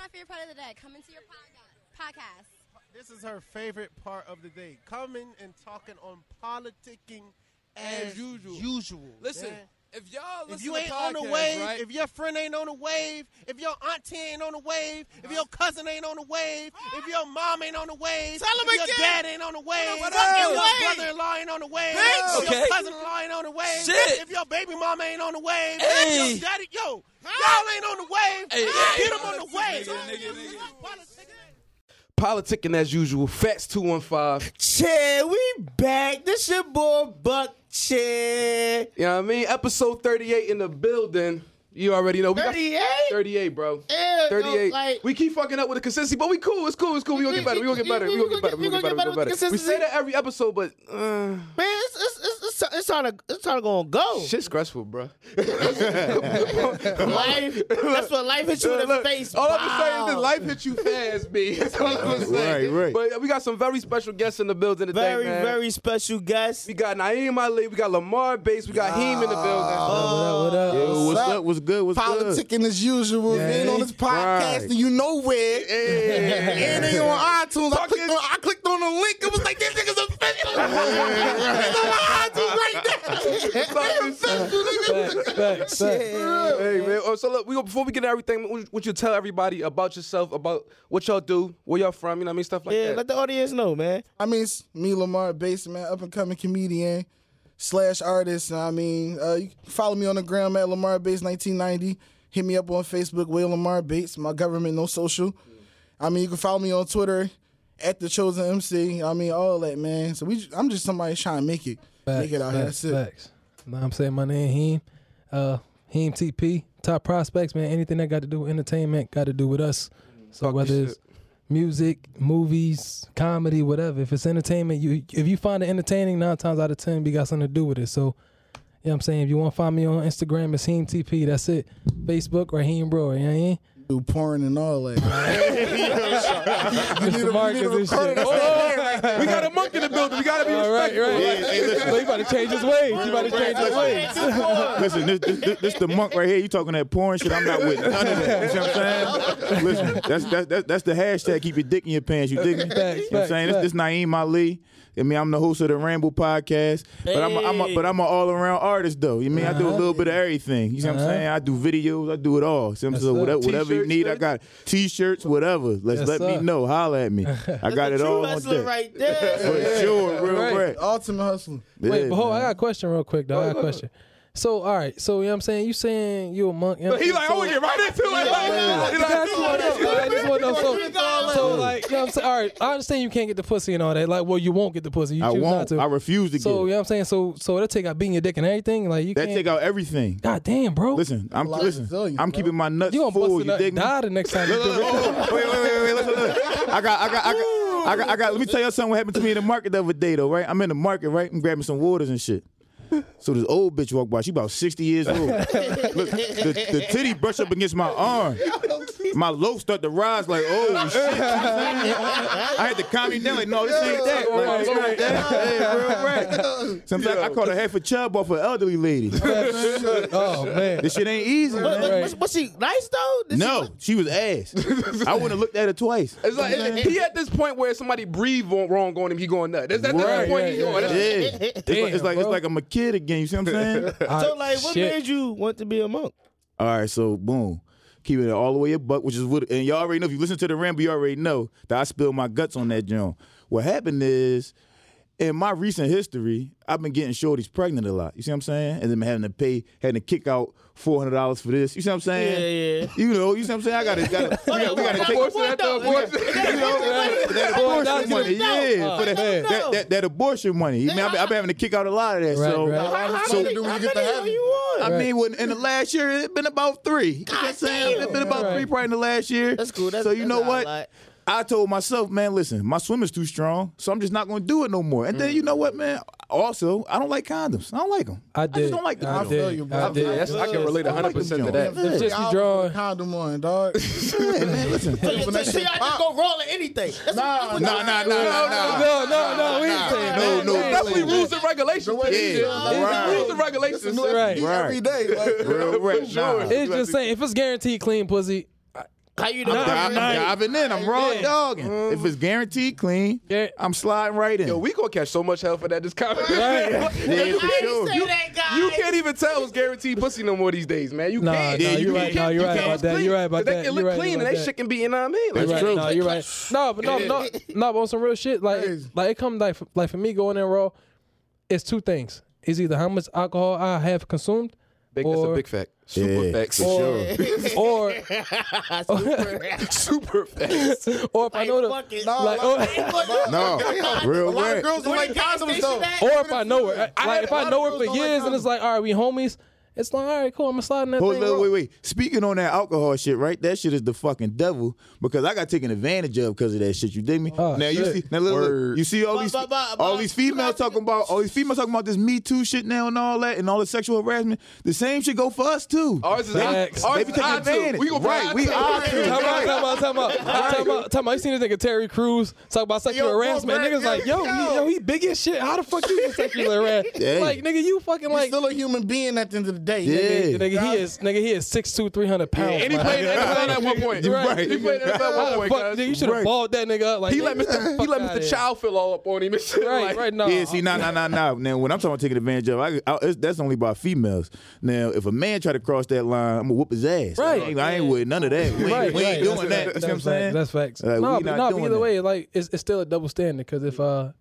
my favorite part of the day? Coming to your podcast. This is her favorite part of the day. Coming and talking on politicking as, As usual. Usual. Listen, man. If y'all listen If you to ain't on the wave, right? if your friend ain't on the wave, if your auntie ain't on the wave, if your cousin ain't on the wave, if your mom ain't on the wave, Tell 'em if your again. dad ain't on the wave, What if your Wave. brother-in-law ain't on the wave, Bitch. if Okay. your cousin-in-law ain't on the wave, Shit. if your baby mama ain't on the wave, Hey. if your daddy, yo, y'all ain't on the wave, Hey, hey, get them on the wave. nigga, nigga, nigga. Politicking as usual. Fats two one five. Chair, we back. This your boy Buck Chair. You know what I mean? Episode thirty eight in the building. You already know. We got 38? 38, bro. Yeah, 38. no, like- we keep fucking up with the consistency, but we cool. It's cool. It's cool. We gonna get better. We gonna get better. We gonna get better. We gonna get better. We gonna get better. We gonna get better. We say that every episode, but uh, Man, it's it's it's, it's, it's time to it's time to go and go. shit's stressful, bro. Life, that's what life hits you in the Look, face. All I'm saying is that life hits you fast, B. That's all I'm saying. Right, right. But we got some very special guests in the building today, Very man. very special guest. We got Naeem Ali, we got Lamar Bass, we got Heem in the building. Oh. What up? What Yo, what's up? What's good? What's good? Politicking as usual. If you ain't on this podcast, Right. then you know where. And they on iTunes. I clicked on, I clicked on the link. It was like, this nigga's official. It's on iTunes right Facts, facts, facts. Hey man, oh, so look, we go before we get into everything. Would would you tell everybody about yourself, about what y'all do, where y'all from? You know what I mean, stuff like Yeah, that. let the audience know, man. I mean, it's me, Lamar Bass, man, up and coming comedian slash artist. I mean, uh, you can follow me on the gram at Lamar Bass 1990. Hit me up on Facebook, Will Lamar Bates. My government, no social. I mean, you can follow me on Twitter at the Chosen MC. I mean, all that, man. So we, I'm just somebody trying to make it, make it out here. That's it. Facts. Now I'm saying my name Heem. Uh Heem TP. Top prospects, man. Anything that got to do with entertainment got to do with us. So Talk whether your it's music, movies, comedy, whatever. If it's entertainment, you if you find it entertaining, nine times out of ten, we got something to do with it. So you know what I'm saying? If you want to find me on Instagram, it's Heem TP. That's it. Facebook, Raheem Bro. You know what I mean? Do porn and all that. Mr. Marcus and shit. Oh, we got a monk in the building. We gotta be All right, respectful. right. Hey, hey, listen. So he about to change his ways. He about to change his ways. Listen, this, this, this, this the monk right here. You talking that porn shit? I'm not with none of that. You see what I'm saying? Listen, that's that's that's, that's the hashtag. Keep your dick in your pants. You dig me? Facts, you know what I'm facts, saying? This, this Naeem Ali. I mean, I'm the host of the Ramble podcast, but I'm a, I'm a, but I'm an all around artist though. You mean I do a little bit of everything. You see what I'm Uh-huh. saying? I do videos, I do it all. See what I'm Yes, saying? Whatever, whatever you T-shirts, need, I got t-shirts, whatever. Let's Yes, let me know. Holla at me. I got it True all on wrestler deck. right there. For sure, real Right. right. Ultimate hustler. Wait, Yeah, but hold on, I got a question real quick though. I got a question. So, all right, so you know what I'm saying? You saying you a monk. You know what I'm He like, I so, want to get right into it. Like, I he just want to know. I just want to know. So, so, like, you know what I'm saying? All right, I understand you can't get the pussy and all that. Like, well, you won't get the pussy. You I choose won't. to. I refuse to get so, get. you know what I'm saying? So, so that take out beating your dick and everything. Like, you That can't. take out everything. God damn, bro. Listen, I'm listen. resilience, I'm bro. keeping my nuts you gonna full. bust a You dig and me? die the next time you Look, look, look, wait, wait, wait, wait, listen, look. I got, I got, I got, I got, I got. Let me tell you something. What happened to me in the market the other day, though, right? I'm in the market, right? I'm grabbing some waters and shit. So this old bitch walked by. She about 60 years old. Look, the, the titty brush up against my arm. My loaf start to rise like, oh shit. I had to calm me down like, no, this ain't that. Like, it's not that. Hey, real rap. Sometimes I caught a half a chub off an elderly lady. Oh man. This shit ain't easy. But, man. but, but, was she nice though? Did No, she was ass. I wouldn't have looked at her twice. It's like he at this point where somebody breathe wrong on him, he going nuts. That's, that's the Right, point yeah, he yeah, going. Yeah, That's- it's like, it's like it's like I'm a kid again. You see what I'm saying? So like, what Shit. made you want to be a monk? all right, so boom, keep it all the way a buck, which is what. And y'all already know if you listen to the ramble, you already know that I spilled my guts on that joint. What happened is. In my recent history, I've been getting shorties pregnant a lot. You see what I'm saying? And then having to pay, having to kick out four hundred dollars for this. You see what I'm saying? Yeah, yeah. You know, you see what I'm saying? I gotta, gotta we gotta, we gotta take. Abortion at the abortion. You know, that abortion money, yeah, for that, that, that, that abortion money. I mean, I've been, I've been having to kick out a lot of that. Right, so, right. How, how So- many, do when how you get the many heaven? you want? I mean, when, in the last year, it's been about three. You know what I'm saying? It's been about three probably in the last year. That's cool. That's, so you know what? Lot. I told myself, man, listen, my swim is too strong, so I'm just not going to do it no more. And then you know what, man? Also, I don't like condoms. I don't like them. I did. I just don't like them. I I did. feel you, bro. I Yeah, did. that's, I can relate I don't like 100 percent to them that. Jones. Just be I'll drawing. put a condom on, dog. Yeah, man, listen. So, you- When that so, so shit y'all just pop. go roll at anything. That's Nah, what, Nah, nah, nah, nah, nah. No, no, no. We ain't saying No, that. no, We ain't Definitely saying that. rules and regulations. to way this it shit. is. There's Right. rules and regulations. Right. Every day. Like, Real rap, nah. It's just saying, if it's guaranteed clean pussy, I- How you I'm, know? di- I'm diving in. I'm raw dogging. Mm-hmm. If it's guaranteed clean, Yeah. I'm sliding right in. Yo, we gonna catch so much hell for that this comment. Right. yeah, for sure. Say that. You can't even tell it's guaranteed pussy no more these days, man. You Nah, can't. nah, Yeah, you're you right. can't- No, you're you right can't. about that. You're right about that. They can look right clean and about they that. shit can be, you know what I mean? Like, You're right. true. No, you're right. No, but no, no, no. But on some real shit, like, like it comes like, for- like for me going in raw, it's two things. It's either how much alcohol I have consumed, Big, that's a or big fact. Super Yeah, facts. for sure. or Super facts. or if I know the Fuck it. like, or, No, real A lot rap. girls don't like condoms though. or if I know her, I like if a I lot know her for girls don't like years and it's like, all right, we homies. It's like, all right, cool. I'm gonna slide in that Hold thing. up, wait, wait. Speaking on that alcohol shit, right? That shit is the fucking devil because I got taken advantage of because of that shit. You dig me? Oh, now you see, now look, look, you see all But- these, but- but- all these females talking about, all these females talking about this Me Too shit now and all that, and all the sexual harassment. The same shit go for us too. Ours is Facts. ours They is be taking advantage. We gonna right? We are too. Time out, Right. Time out, time out, time out, time out. You seen this nigga Terry Crews talk about sexual Yo, harassment? bro, Niggas like, yo, yo. he, yo, he big as shit. How the fuck you get sexually harassed? Hey. Like, nigga, you fucking He's like, still a human being at the end of the day. Yeah. nigga. nigga, he is, nigga, he is six two, three hundred pounds. And he played. NFL at one point. Right. He played NFL at one point. nigga, you should have Right. balled that nigga up. Like, He let Mr. He let Mr. here. Child fill all up on him. and shit. Right, right now. Yeah, see, nah, nah, nah, nah. Now, when I'm talking about taking advantage of, I, I, it's, that's only by females. Now, if a man try to cross that line, I'm gonna whoop his ass. Right. I ain't, I ain't with none of that. We ain't, Right, we ain't right. doing that. You That's know what I'm saying? facts. That's facts. Like, no, we but not no, but doing either that. way, like it's, it's still a double standard because if uh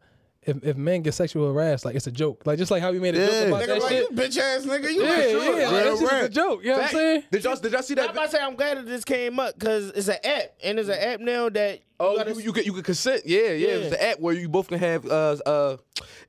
if if men get sexual harassed, like it's a joke. Like just like how we made a Yeah. joke about Nigga, that like, shit. you bitch ass nigga. You Yeah, like, yeah, sure. like, Real that is a joke. You know what I'm saying? Did y'all did y'all see I'm that? about to say I'm glad that this came up because it's an app and it's an app now that Oh, gotta- you, you could you could consent. Yeah, yeah. Yeah. It's the app where you both can have uh uh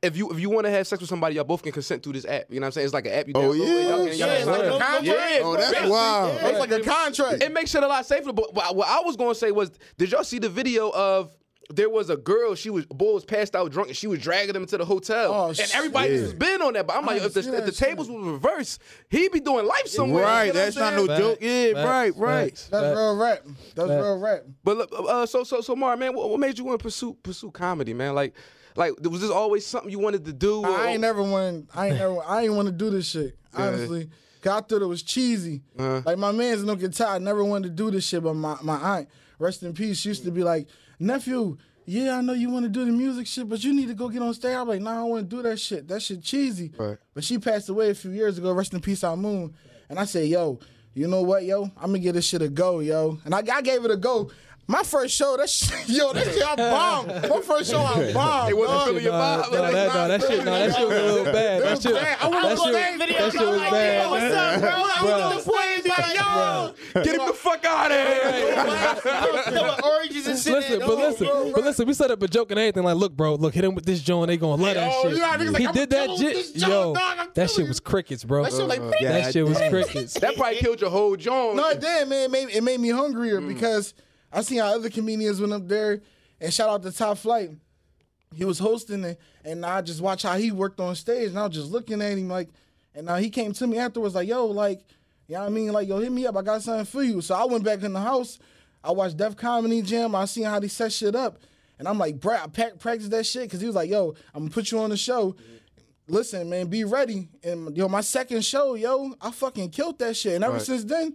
if you if you want to have sex with somebody, y'all both can consent through this app. You know what I'm saying? It's like an app. You Oh, download yeah. y'all can- y'all Yeah, can- like a contract? Yeah, Oh, that's yeah. wild. It's like a contract. It makes it a lot safer. But what what I was going to say was, did y'all see the video of? There was a girl. She was boy was passed out drunk, and she was dragging him to the hotel. Oh, and everybody Yeah. was been on that. But I'm like, I if the, see if that the shit. tables was reversed, he'd be doing life somewhere. Right, You know that's not no saying? joke. Yeah, Facts, right, right. facts, That's facts. real rap. That's Facts. real rap. But uh, so so so Mar, man, what, what made you want to pursue pursue comedy, man? Like, like was this always something you wanted to do? or- I ain't never want. I ain't never. I ain't want to do this shit. Honestly, cause I thought it was cheesy. Uh-huh. Like my man's no guitar. I never wanted to do this shit. But my my aunt, rest in peace, used to be like, nephew. Yeah, I know you want to do the music shit, but you need to go get on stage. I'm like, nah, I don't want to do that shit. That shit cheesy. Right. But she passed away a few years ago. Rest in peace, our moon. And I said, yo, you know what, yo? I'm gonna give this shit a go, yo. And I, I gave it a go. My first show, that shit, yo, that shit I bombed. My first show, I bombed. It wasn't dog. your Nah, vibe. nah, that, nah, that shit, nah, that shit was a little bad. That shit, bad. I wanna that go shit, that video. that shit was Like, bad. yo, what's up, bro? I Bruh. was the point, like, yo, Get him the fuck out of here. I was oranges and shit. Listen, but listen, but listen, we set up a joke and everything. Like, look, bro, look, hit him with this joint. They gonna love that Oh, shit. yeah, like, he I'ma did that kill him with shit. Yo, that shit was crickets, bro. That shit like That shit was crickets. That probably killed your whole joint. No, it did, man. It made, me Mm. hungrier because I seen how other comedians went up there and shout out to Top Flight. He was hosting it, and I just watched how he worked on stage, and I was just looking at him like, and now he came to me afterwards like, yo, like, you know what I mean? Like, yo, hit me up. I got something for you. So I went back in the house. I watched Def Comedy Jam. I seen how they set shit up. And I'm like, bro, I pack, practice that shit because he was like, yo, I'm gonna put you on the show. Listen, man, be ready. And yo, my second show, yo, I fucking killed that shit. And ever Right. since then,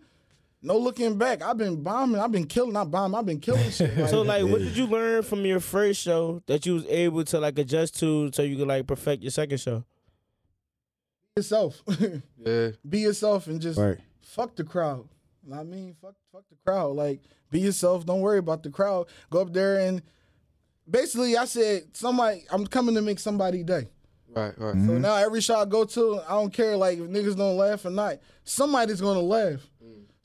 no looking back. I've been bombing. I've been killing. Not bombing. I've been killing shit. Like, So like, what did you learn from your first show that you was able to like adjust to so you could like perfect your second show? yourself. Yeah. be yourself and just Right. fuck the crowd. You know what I mean, fuck, fuck the crowd. Like, be yourself. Don't worry about the crowd. Go up there and basically, I said, somebody, I'm coming to make somebody day. Right, right. So mm-hmm. now every show I go to, I don't care like if niggas don't laugh or not. Somebody's gonna laugh.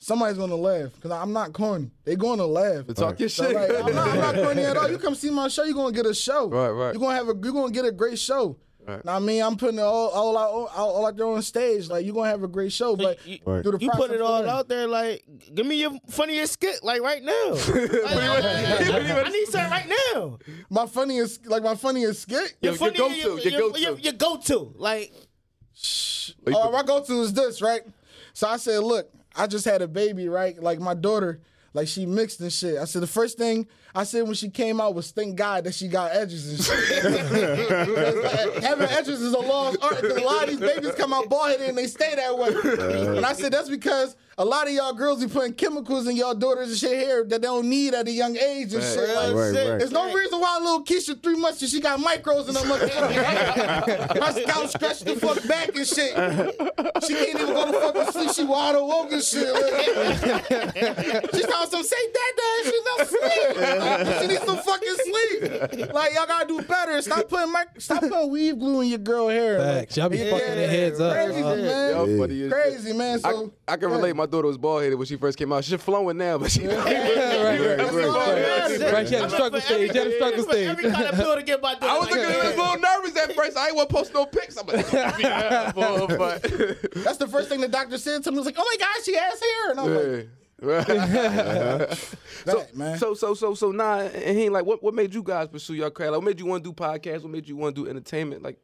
Somebody's gonna laugh because I'm not corny. They gonna laugh. Talk your So shit. like, I'm, not, I'm not corny at all. You come see my show, you're gonna get a show. Right, right. You're gonna have a. You're gonna get a great show. Right. Now I mean, I'm putting it all all out all, all out there on stage. Like you're gonna have a great show, but you, Right. the you put it all out there. Like, give me your funniest skit, like right now. Like, I need something right now. My funniest, like my funniest skit. Your- your funny- go-to, your, your go-to. Your, your go-to. Like, Oh, my go to is this, right? So I said, look, I just had a baby, right? Like my daughter, like she mixed and shit. I said the first thing I said when she came out was thank God that she got edges and shit. Because Having edges is a lost art. 'cause a lot of these babies come out bald headed and they stay that way. and I said that's because a lot of y'all girls be putting chemicals in y'all daughters and shit hair that they don't need at a young age and shit. Like, Right, right. There's no reason why little Keisha three months and she got micros in her motherfucking My scalp stretched the fuck back and shit. She can't even go to fucking sleep. She wide awoke and shit. Like, she found some say that that she no sleep. She needs some fucking sleep. Like y'all gotta do better. Stop putting mic- stop putting weave glue in your girl hair. Facts. Y'all be fucking their heads up. Crazy, Uh, man. Y'all Crazy, shit. man. I, So I can relate. My daughter was bald headed when she first came out. She's flowing now, but she. right, right, That's all. Right, she had a struggle stage. She had a struggle stage. Every kind of pill to get my I was looking a little nervous at first. I ain't want to post no pics. I'm like, yeah, but That's the first thing the doctor said to me. He was like, "Oh my God, she has hair," and I'm like, so, "That, man." so, so, so, so, nah, and he ain't like, what, what made you guys pursue your craft? Like, what made you want to do podcasts? What made you want to do entertainment? Like,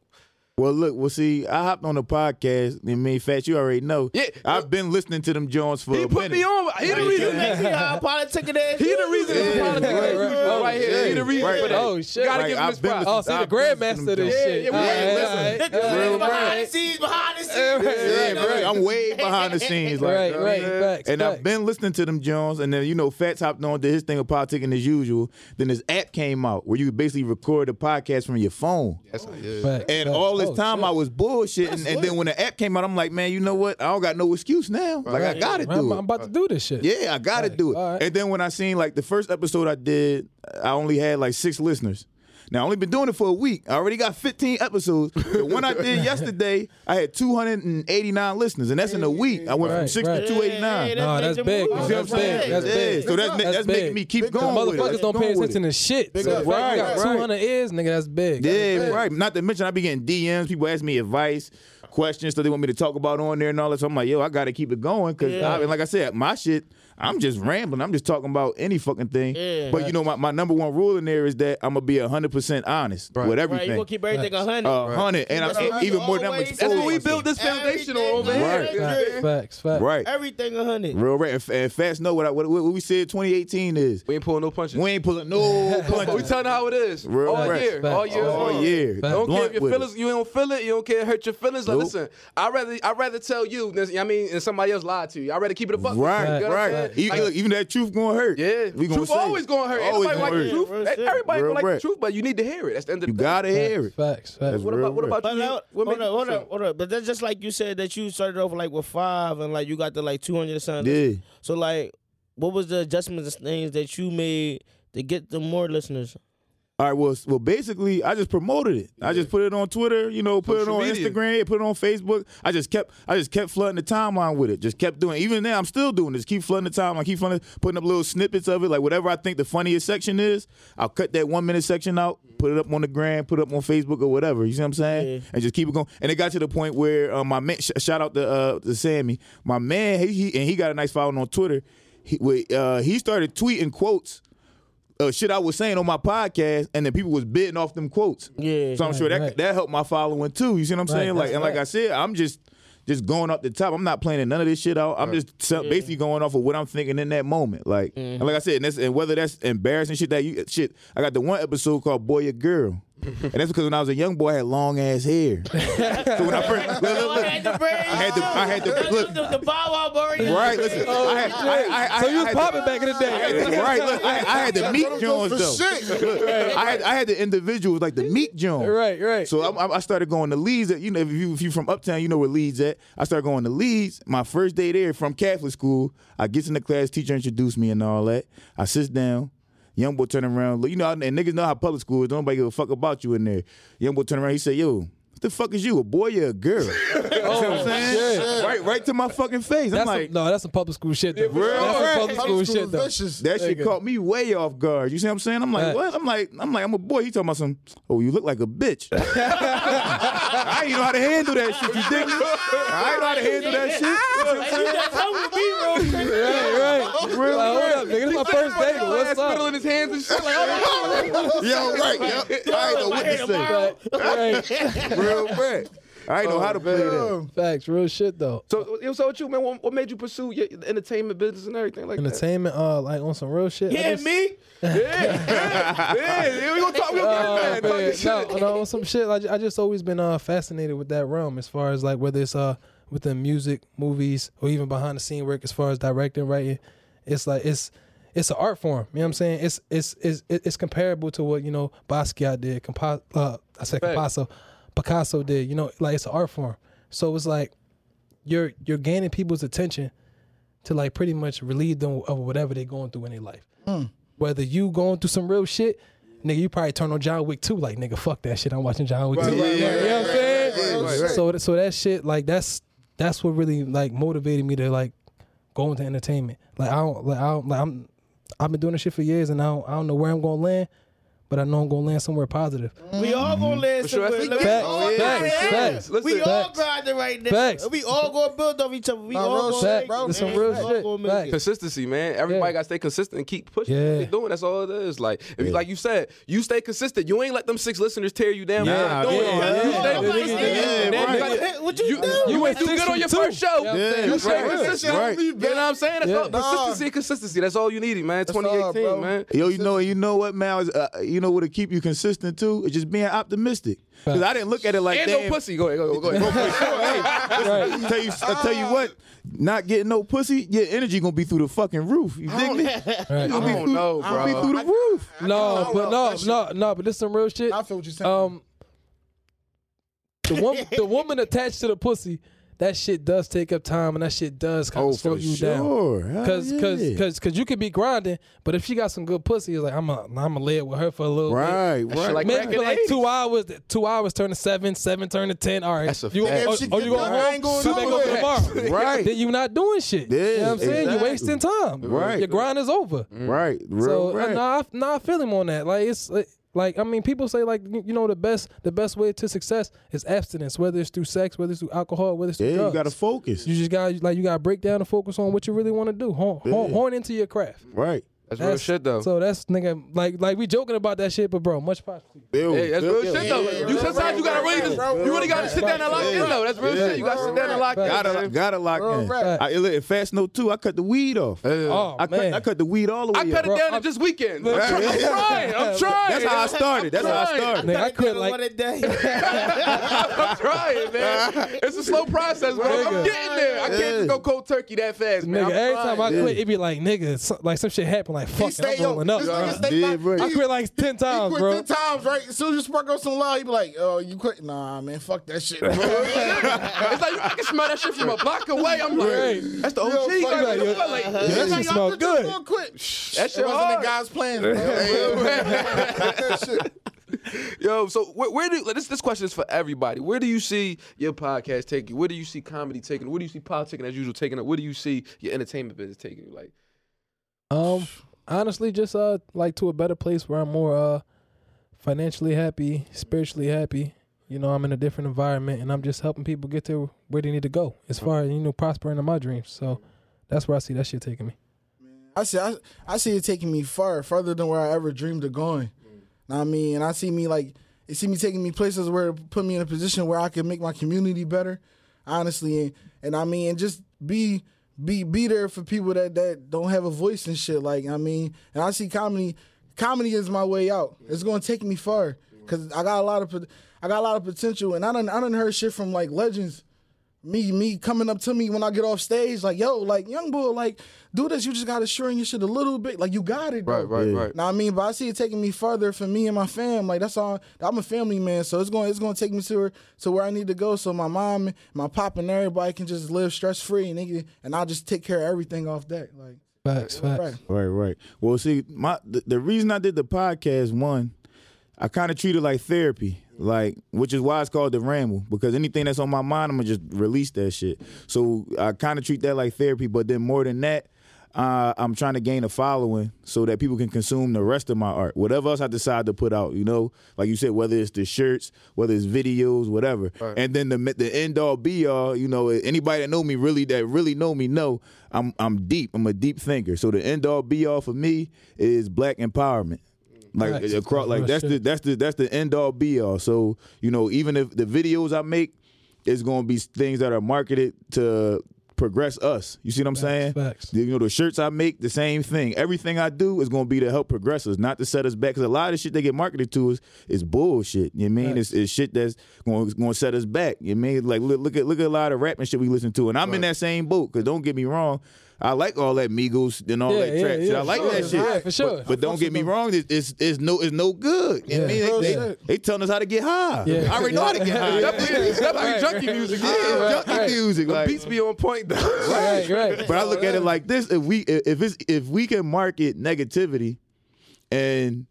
Well, look, well, see, I hopped on the podcast. I mean, Fat, you already know. Yeah. I've been listening to them Jones for he a put minute. me on. He the reason. how politic it is. He the reason. Yeah, this podcast right, right. right, right here. He the reason Right. for that. Oh, shit. Gotta Like, give him I've his been props. Oh, see, the I've been grandmaster of this them. shit. yeah, we All ain't right, listening. all right, Nigga, all right. behind the scenes, behind the scenes. Yeah, Right, right. I'm way behind the scenes. Like, Right, right. Facts. And. I've been listening to them Jones, and then you know, Fats hopped on did his thing of politicking as usual. Then this app came out where you could basically record the podcast from your phone. That's how it is. And facts. all this Oh, time shit. I was bullshitting, and then when the app came out, I'm like, man, you know what? I don't got no excuse now. Like I gotta Right, do I'm, I'm about to do this shit. Yeah, I gotta Right. do it. Right. And then when I seen like the first episode I did, I only had like six listeners. Now I only been doing it for a week. I already got 15 episodes. The one I did yesterday, I had 289 listeners, and that's in a week. I went from Right, six right. to 289. Yeah, No, that's that's big. move. man. You see what That's I'm saying? big. That's yeah, big. so that's, That's that's making me keep Big going with it. Motherfuckers don't pay Going with attention to shit. Big So up. the fact you Right, got right. 200 ears, nigga, that's big. Yeah, right. Not to mention, I be getting DMs. People ask me advice, questions that they want me to talk about on there and all that. So I'm like, yo, I got to keep it going because, Yeah. like I said, my shit, I'm just rambling. I'm just talking about any fucking thing. Yeah. but you know, my, my number one rule in there is that I'm gonna be hundred percent honest with Right, you everything. gonna keep everything a hundred. A hundred, and That's I, what even more than I'm. That's what we built this foundation on over Everything. here. Right. You know what I'm saying? Facts, facts. Right, Everything a hundred. real right. And, and Fats know what, I, what what we said. 2018 is We ain't pulling no punches. we ain't pulling no But we telling how it is. Real all right. year. Facts. All year. all long. year. Facts. Don't care if your feelings, it. you don't feel it. You don't care hurt your feelings. Like, Nope. listen, I rather I rather tell you. I mean, and somebody else lied to you. I rather keep it a buck. Right, you know what I'm right. Saying? Even, Like, look, even that truth gonna hurt. yeah, we gonna truth say it. always gonna hurt. Always Everybody gonna the hurt. truth. Real. Everybody Real gonna like the truth, but you need to hear it. That's the end of You the day. gotta hear it. Facts, facts. That's What real about what about But you? now, What hold up, hold up, hold up. But that's just like you said that you started off like with five and like you got to like two hundred something. Yeah. So like, what was the adjustments and things that you made to get the more listeners? All right, well, well, basically, I just promoted it. I just put it on Twitter, you know, put Social it on media. Instagram, put it on Facebook. I just kept, I just kept flooding the timeline with it. Just kept doing. It. Even now, I'm still doing this. Keep flooding the timeline. Keep flooding, putting up little snippets of it, like whatever I think the funniest section is. I'll cut that one minute section out, put it up on the gram, put it up on Facebook or whatever. You see what I'm saying? Yeah. And just keep it going. And it got to the point where uh, my man, sh- shout out to uh, to Sammy, my man, he, he and he got a nice following on Twitter. He, uh, he started tweeting quotes uh, shit I was saying on my podcast, and then people was bidding off them quotes. Yeah. So I'm sure that right. that helped my following too. You see what I'm Right, saying? Like that's and like I said, I'm just just going up the top. I'm not planning none of this shit out. I'm just se- basically going off of what I'm thinking in that moment. Like and like I said, and, that's, and whether that's embarrassing shit that you shit. I got the one episode called "Boy or Girl." and that's because when I was a young boy, I had long ass hair. so when I first, look, look, Oh, look, I had to bring. I had to, I had to look. the, the Bow Wow Burry. Right, listen. I oh, had, I, I, I, So you was popping back in the I had day. right, look, I, I had the meat Jones though. shit. Look, I had I had the individuals like the meat Jones. Right, right. So I, I started going to Leeds. At, you know, if you if you from Uptown, you know where Leeds at. I started going to Leeds. My first day there from Catholic school. I get in the class, teacher introduced me and all that. I sit down. Young boy turn around. Look, You know, and niggas know how public school is. Don't nobody give a fuck about you in there. Young boy turn around. He said, "Yo, what the fuck is you? A boy or a girl?" you know what I'm oh, saying? Right, right to my fucking face. I'm like, some, no, that's some public school shit. Though. real that's some right. public school shit though. Vicious. That shit caught me way off guard. You see what I'm saying? I'm like, Facts. what? I'm like, I'm like, I'm a boy. He talking about some. Oh, you look like a bitch. I ain't know how to handle that shit. You dig me? I ain't know how to handle that shit. You know what I'm saying? That's how we be, bro. Right, right. Real Like, hold up, nigga. This my first date. What's Fiddle up? in his hands and shit. Like, oh, Yo, right. Yo. I ain't know what to say. Right, right. Real right. I ain't know how to play that. Oh, Facts, real shit though. So, yo, so what you man? What, what made you pursue your the entertainment business and everything like that? Entertainment, uh, like on some real shit. Yeah, just- me. Yeah, yeah, yeah. We gonna talk. We gonna get man. man. Talk no, no, some shit. I, I just always been uh, fascinated with that realm, as far as like whether it's uh within music, movies, or even behind the scene work, as far as directing, writing. It's like it's it's an art form. You know what I'm saying? It's it's it's it's comparable to what you know Basquiat did. Compa- uh, I said Fact. Picasso, Picasso did. You know, like it's an art form. So it's like you're you're gaining people's attention to like pretty much relieve them of whatever they're going through in their life. Hmm. Whether you going through some real shit, nigga, you probably turn on John Wick 2, like nigga, fuck that shit. I'm watching John Wick 2. Right, you know what I'm saying? right, right, right. So so that shit, like that's that's what really like motivated me to like go into entertainment. Like I don't like I don't like I'm I've been doing this shit for years and I don't I don't know where I'm gonna land, but I know I'm gonna land somewhere positive. We all gonna mm-hmm. land sure, somewhere. that's- Let me- Facts, all facts, grinding. facts. Listen, We all facts. grinding right now. Facts. We all gonna build off each other. We Nah, all gonna shit, make it, bro. man. Some real shit. make Facts. it. Consistency, man. Everybody Yeah. got to stay consistent and keep pushing Yeah. what doing. That's all it is. Like, if, like you said, you stay consistent. You ain't let them six listeners tear you down. for Yeah, doing yeah, yeah. You stay consistent. right. you gotta- Hey, What you, You, do? you went ain't do good on your first show. Yeah, Yeah, you stay right. consistent. Right. You know what I'm saying? That's all, consistency consistency. That's all you needed, man. 2018, man. Yo, you know, you know what, man? Is, you know what'll keep you consistent too? It's just being optimistic. Because I didn't look at it like And damn. no pussy. Go ahead. Go, go ahead. Go ahead. Tell you, I tell you what, not getting no pussy, your energy gonna be through the fucking roof. You dig me? Right. I don't know, Gonna be through the roof. No, but no, no, no, but this some real shit. I feel what you're saying. Um, the woman, the woman attached to the pussy, that shit does take up time, and that shit does kind Oh, of slow for you down. sure. Hell Cause, cause, yeah. cause, cause you could be grinding, but if she got some good pussy, it's like I'm a, I'm gonna lay it with her for a little Right, shit right. like bit. Maybe for like the two hours, two hours turn to seven, seven turn to ten. All right, That's a you, fact. oh, If she oh, you going done, I ain't going come back over nowhere. tomorrow, Right. Then you're not doing shit. Yeah, you know what I'm saying? You're wasting time. Right. your grind is over. Right, real So right. uh, nah, I, nah, I feel him on that. Like it's like, like I mean, people say like you know the best the best way to success is abstinence, whether it's through sex, whether it's through alcohol, whether it's through yeah, drugs. you gotta focus. You just got like you got to break down and focus on what you really want to do. Hone, hone, Yeah. hone into your craft. Right. That's real shit, though. So that's nigga like like we joking about that shit, but bro, much positive. Ew. Hey, that's real shit though. you sometimes you gotta really, right, you really gotta sit down and lock in though. That's real shit. You gotta sit down and lock in. Gotta, gotta lock in. rap. I, look, Fats Note too. I cut the weed off. Oh I cut, man, I cut the weed all the way I cut off. it down Bro, in just weekend. I'm, Right. try- I'm trying. I'm trying. That's how I started. That's how I started. Nigga, I quit One like a day. I'm trying, man. It's a slow process, bro. I'm Nigga. getting there. I can't just go cold turkey that fast, man. nigga. I'm Every time I Yeah. quit, it be like nigga, so, like some shit happen. Like fuck, it, stay I'm yo, rolling up. bro. stay Yeah, like- right. I quit like ten He times, quit bro. ten times, right? As soon as you spark up some loud, he be like, "Oh, you quit? Nah, man, fuck that shit." bro. It's like I can smell that shit from a block away. I'm like, Right. that's the Yo, OG. fuck Like, that. you know, like, Yeah, that shit smell Y'all good. gonna quit. That That shit shit wasn't hard. in God's plan, bro. That shit. Yo, so where, where do this this question is for everybody. Where do you see your podcast taking? Where do you see comedy taking? Where do you see politicking as usual taking? it? Where do you see your entertainment business taking? Like, Um, honestly, just uh, like to a better place where I'm more uh, financially happy, spiritually happy. You know, I'm in a different environment, and I'm just helping people get to where they need to go as far as you know, prospering in my dreams. So that's where I see that shit taking me. I see, I, I see it taking me far, further than where I ever dreamed of going. What I mean, and I see me like, it see me taking me places where it put me in a position where I can make my community better, honestly, and, and I mean, and just be be be there for people that that don't have a voice and shit. Like I mean, and I see comedy, comedy is my way out. It's gonna take me far because I got a lot of I got a lot of potential, and I don't I don't heard shit from like legends me me coming up to me when I get off stage, like, yo, like young boy, like, do this. You just gotta shorten your shit a little bit. Like you got it, bro. right, right, right. Now I mean, but I see it taking me further for me and my fam. Like that's all. I'm a family man, so it's going it's going to take me to where, to where I need to go. So my mom, my pop, and everybody can just live stress free, and can, and I'll just take care of everything off that. Like, Facts, facts. right. Right, right. Well, see, my the, the reason I did the podcast one, I kind of treat it like therapy, like which is why it's called the ramble because anything that's on my mind, I'm gonna just release that shit. So I kind of treat that like therapy, but then more than that. Uh, I'm trying to gain a following so that people can consume the rest of my art, whatever else I decide to put out. You know, like you said, whether it's the shirts, whether it's videos, whatever. And then the the end all be all. You know, anybody that know me really that really know me know I'm I'm deep. I'm a deep thinker. So the end all be all for me is black empowerment. Like Facts. Uh, across, like that's the that's the that's the end all be all. So you know, even if the videos I make, is going to be things that are marketed to progress us. You see what I'm saying? facts. You know, the shirts I make, the same thing. Everything I do is going to be to help progress us, not to set us back. Because a lot of shit they get marketed to us is bullshit. You know I mean? It's, it's shit that's going going to set us back. You know I mean? Like look, look at look at a lot of rap and shit we listen to, and I'm in that same boat. Because don't get me wrong. I like all that Migos and all Yeah, that yeah, trap shit. yeah, I like sure. that shit. Yeah, for sure. But, but don't get me wrong, it's, it's, it's no it's no good. You know what I Yeah. mean? Real They, they, they telling us how to get high. Yeah. I already know how to get high. Definitely, definitely junkie music. Yeah, Yeah, junkie right. music. The beats be on point though. Right, right. but I look at it like this: if we if it's if we can market negativity, and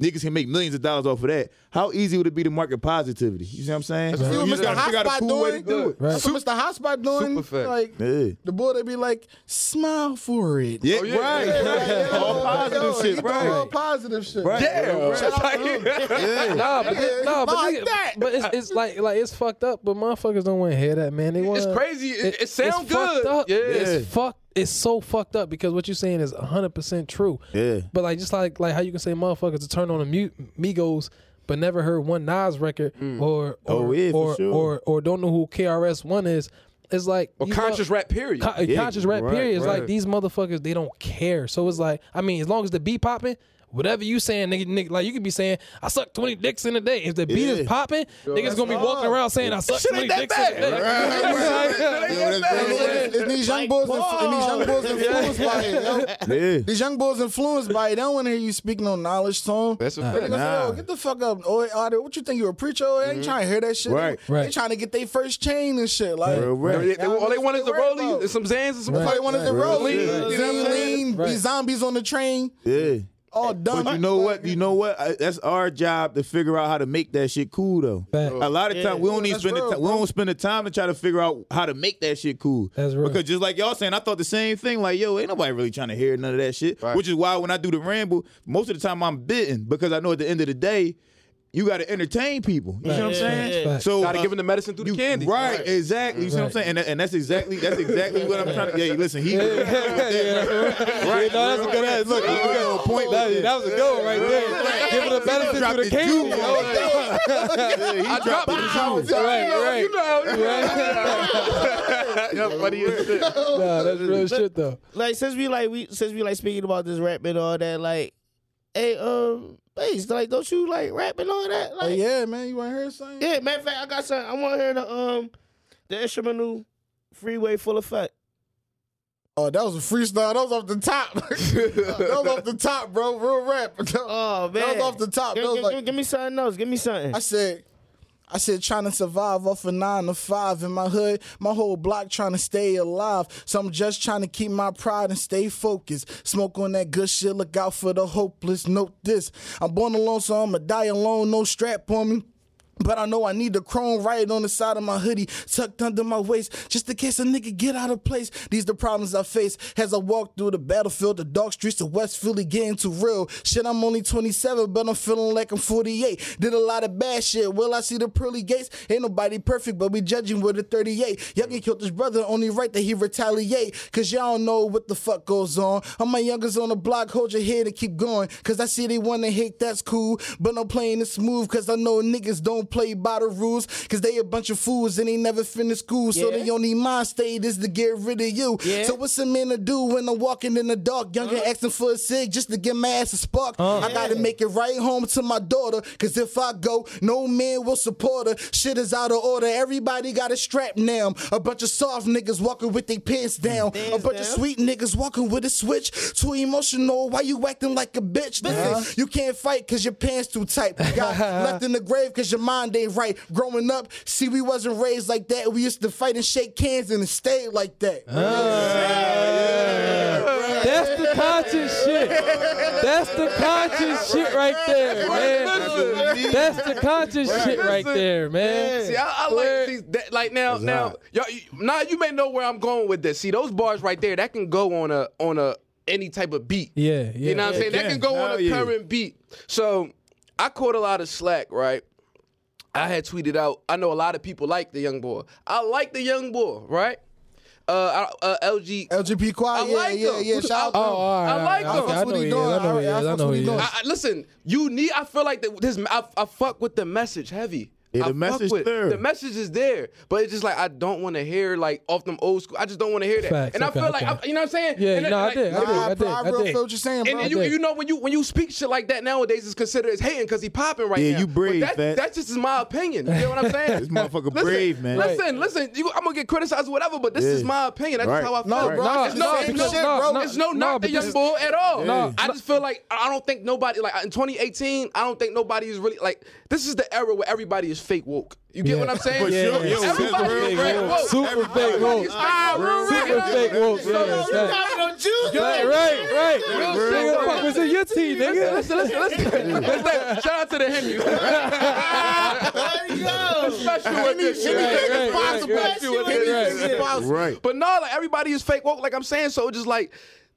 niggas can make millions of dollars off of that, how easy would it be to market positivity? You see what I'm saying? That's what You Mr. gotta figure out a Hotspot cool way to doing. do it. Right. That's what Mr. Hotspot doing. Super. Like Yeah. the boy, they be like, smile for it. Yeah, Oh, yeah. right. Yeah, All positive shit, he right. all positive shit. Right. Yeah, Shout out to him. Yeah. Nah, but Yeah, nah, but, like nigga- that. but it's, it's like like it's fucked up. But motherfuckers don't want to hear that, man. They want It's crazy. It, it sounds it's fucked good. Up. Yeah. It's fucked. It's so fucked up because what you're saying is 100 percent true. Yeah. But like just like like how you can say motherfuckers to turn on a mute Migos but never heard one Nas record or or Oh, yeah, or, sure. or or don't know who KRS One is. It's like Or these conscious rap period. Con- Yeah, conscious rap right, period is right. like these motherfuckers they don't care. So it's like I mean as long as the beat popping, whatever you saying, nigga, nigga, like you could be saying I suck twenty dicks in a day. If the beat Yeah. is popping, niggas gonna be walking around saying I suck Shit twenty ain't that dicks in a day. And, and these young boys, these young boys influenced by it. Yeah. These young boys influenced by it. They don't want to hear you speak no knowledge tone. That's a fact. gonna say, Nah. Get the fuck up. Oh, Otter, what you think you a preacher? Oh, I ain't trying to hear that shit. Right. They, Right. they trying to get their first chain and shit. Like, Real rap. They- they- all they want is the Right, rollies some Zans and some That's all they want is the Right. rolling. You know what I'm saying? Right. These zombies on the train, Yeah. All done. But you know what? You know what? I, that's our job to figure out how to make that shit cool, though. Fact. A lot of times we don't even That's spend the real, time. We don't spend the time to try to figure out how to make that shit cool. That's real. Because just like y'all saying, I thought the same thing. Like, yo, ain't nobody really trying to hear none of that shit. Right. Which is why when I do the ramble, most of the time I'm bitten because I know at the end of the day, you got to entertain people. You know what I'm Yeah, saying? yeah. Fact. So Gotta uh, give them the medicine through the candy. Right, exactly. You see what I'm saying? And, and that's exactly that's exactly what I'm trying to. Yeah, listen, he. Right, no, that's a good ass. Look, you got a point. That, with that. that was a good one right there. Give it a benefit Dropped to the the candy. juke. yo. Yeah, he I dropped dropped the it. juice. Right, right. You know. yeah, funny as shit. Nah, that's real shit though. like since we like we since we like speaking about this rap and all that, like, hey, um, bass, like, don't you like rapping and all that? Oh, yeah, man. You want to hear something? yeah, matter of fact, I got something. I want to hear the um the instrumental "Freeway Full Effect." Oh, that was a freestyle. That was off the top. that was off the top, bro. Real rap. Oh man, That was off the top. Give, give- like- give me something else. Give me something. I said, I said, trying to survive off a nine to five in my hood. My whole block trying to stay alive. So I'm just trying to keep my pride and stay focused. Smoke on that good shit. Look out for the hopeless. Note this: I'm born alone, so I'ma die alone. No strap on me. But I know I need the chrome right on the side of my hoodie, tucked under my waist, just in case a nigga get out of place. These the problems I face as I walk through the battlefield, the dark streets of West Philly, getting too real. Shit, I'm only 27, but I'm feeling like I'm 48. Did a lot of bad shit. Will I see the pearly gates? Ain't nobody perfect, but we judging with a 38. Youngin killed his brother, only right that he retaliate. Cause y'all don't know what the fuck goes on. All my youngers on the block, hold your head and keep going. Cause I see they wanna hate, that's cool. But I'm playing it smooth, cause I know niggas don't play by the rules. Cause they a bunch of fools and they never finish school. So Yeah. the only mind state is to get rid of you. Yeah. So what's a man to do when I'm walking in the dark? Youngin uh-huh. asking for a cig just to get my ass a spark. Uh-huh. I gotta make it right home to my daughter. Cause if I go, no man will support her. Shit is out of order. Everybody got a strap now. A bunch of soft niggas walking with their pants down. a bunch of sweet niggas walking with a switch. Too emotional. Why you acting like a bitch? Listen, uh-huh. you can't fight cause your pants too tight. Got left in the grave cause your mind ain't right. Growing up, see, we wasn't raised like that. We used to fight and shake hands and it stayed like that. Ah, That's the conscious shit. That's the conscious shit right there, man. That's the conscious shit right there, man. See, I, I like these. That, like now, now, y'all, you, now you may know where I'm going with this. See, those bars right there, that can go on a on a any type of beat. Yeah, yeah. You know what I'm saying? That can. can go on Hell a yeah. current beat. So I caught a lot of slack, right? I had tweeted out. I know a lot of people like the young boy. I like the young boy, right? Uh, I- uh LG. LGP I Quiet, yeah, like yeah, him. yeah. Shout out to Oh, him. all right. I like all right. him. Okay, I That's know what he he doing. I know he I- is. I that's know what he he doing. I, I- listen, you need. I feel like that this. I, I fuck with the message heavy. Yeah, the I message with. there. The message is there, but it's just like I don't want to hear like off them old school. I just don't want to hear that. Facts, and I okay, feel like okay. I, you know what I'm saying? Yeah, and then, no, I like, did, I did, Nah, I did, bro, I I did. feel what you're saying, bro. And, and you, did. you know when you when you speak shit like that nowadays, it's considered as hating because he popping right Yeah, now. you brave, But that, Fat. that's just my opinion. You know what I'm saying? This motherfucker Listen, brave, man. Listen, listen. You, I'm gonna get criticized or whatever, but this Yeah. is my opinion. That's Right. just how I feel. No, bro, Nah, it's no, the it's same no- shit, nah, bro. nah. It's no knock but the young this- bull at all. Nah, I nah. just feel like I don't think nobody like in 2018. I don't think nobody is really like this is the era where everybody is fake woke. You get Yeah. what I'm saying? For sure. Yo, Everybody super fake fake woke. woke. Super fake woke. is ah, real Super fake woke. So, Yeah, you facts. got no juice. Right, right, right. Real Nigga, shit. fuck was in your team, nigga. Listen, listen, listen. listen. Shout out to the Henry. Special with this shit. Right, right, Possible right, special with right, this right, shit. Right. But no, like everybody is fake woke, like I'm saying. So just like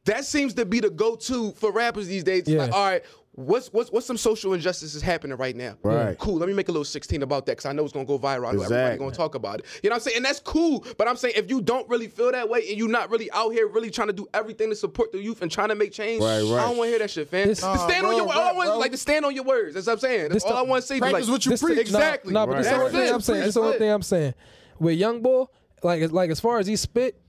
that seems to be the go-to for rappers these days. It's Yeah. Like, all right, what's what's what's some social injustices happening right now? Right. Cool. Let me make a little 16 about that because I know it's gonna go viral. I know everybody Exactly. gonna talk about it. You know what I'm saying? And that's cool. But I'm saying if you don't really feel that way and you're not really out here really trying to do everything to support the youth and trying to make change, Right, right. I don't want to hear that shit, fam. This- to stand on bro, your all I want bro. like to stand on your words. That's what I'm saying. That's all the- I want to say. Practice like, what you This- preach. Exactly. No, but this is the Right. only thing I'm saying. This is the That's only thing I'm saying. With Young Boy, like like as far as he spit,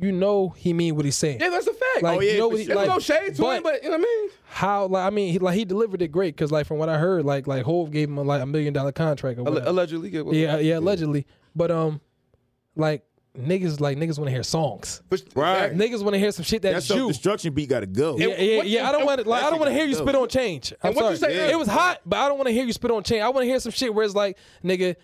you know he mean what he's saying. Yeah, that's a fact. Like, Oh, yeah, you know what he, sure. There's like, no shade to him, but you know what I mean. how like I mean he, like he delivered it great because like from what I heard like like Hove gave him a, like a million dollar contract or whatever. Allegedly, yeah. yeah yeah allegedly but um like niggas like niggas want to hear songs But, Right. niggas want to hear some shit That that's self you destruction beat got to go. yeah, yeah, what- yeah. I don't want to like. I don't want to hear you spit on change. I'm And what sorry. you say- Yeah. It was hot, but I don't want to hear you spit on change. I want to hear some shit where it's like, nigga,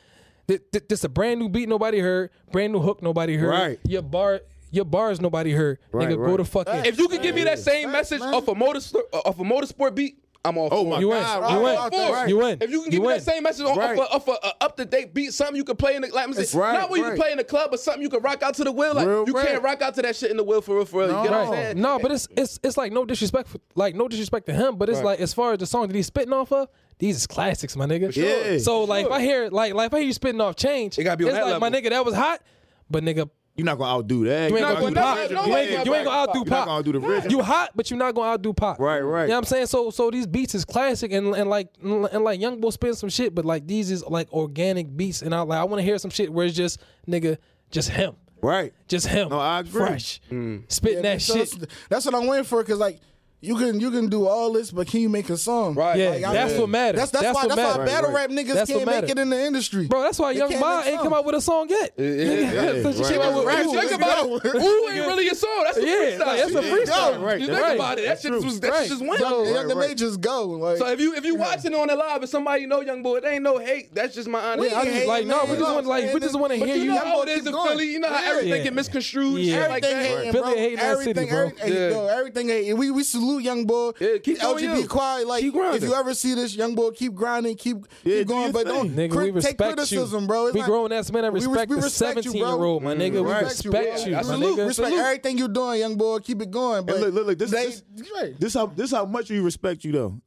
th- th- this a brand new beat nobody heard, brand new hook nobody heard. Right. Your bar, your bars nobody heard. Right, nigga, go to fucking. If you could give me that same message off a motor uh, off a motorsport beat, I'm all Oh for my it. you win. God, You win. right, For it. right. You win. If you can You give me win. that same message off, Right. off, a, a, a up to date beat, something you can play in the like, I'm saying, right, not where you right. can play in the club, but something you can rock out to the wheel. Like Real you rap. can't rock out to that shit in the wheel for real, for real. You get what I'm No. saying? No, but it's it's it's like no disrespect, for, like no disrespect to him, but it's Right. like as far as the song that he's spitting off of, these is classics, my nigga. sure. Yeah. So like if I hear like like if I hear you spitting off change, It gotta be on it's that like my nigga that was hot, but nigga You're not gonna outdo that. You ain't You're gonna outdo gonna Pop. do You ain't, you ain't gonna outdo You're not Pop. gonna outdo the original. You hot, but you're not gonna outdo Pop. Right, right. You know what I'm saying? So so these beats is classic and and like and like Young Boy spitting some shit, but like these is like organic beats, and I like I want to hear some shit where it's just nigga, just him, Right. just him. No, I agree. Fresh, mm. spitting that So shit. That's, that's what I'm waiting for. Cause like you can you can do all this, but can you make a song? Right. Yeah, Like, I that's mean, what matters. That's that's, That's why what that's why battle Right, rap niggas That's can't make it in the industry. Bro, that's why They Young can't Ma ain't come out with a song yet. Yeah, Nigga, yeah, so she right. came out with Right. Ooh, Think about it. Ooh ain't really a song. That's a Yeah, freestyle. that's a shit. freestyle. Right, You think right. about it. That That's shit was that Right. shit just went. So, Right, young and right. they just go. Like, So if you if you watching on the live and somebody you know young boy, it ain't no hate. That's just my honest. We ain't Like, no, we just want like we just want to hear you you. know Young how boy it is in. Philly. You know how everything Yeah. get misconstrued. Yeah. Like Everything that. hating, Philly bro. everything, city, bro. everything, hey, everything hating. We we salute young boy. Yeah, keep doing LGP you. quiet. Like Keep if you ever see this young boy, keep grinding, keep Yeah, keep going, your but thing. don't Nigga, cri- take respect criticism, you. bro. It's we not- grown ass men. I we res- respect we the respect you, 17 bro. year old, my mm, nigga. We Respect respect bro. you, my Salute, nigga. respect Salute. everything you're doing, young boy. Keep it going. But And look, look, look. This, they, this, right. this how this how much we respect you though.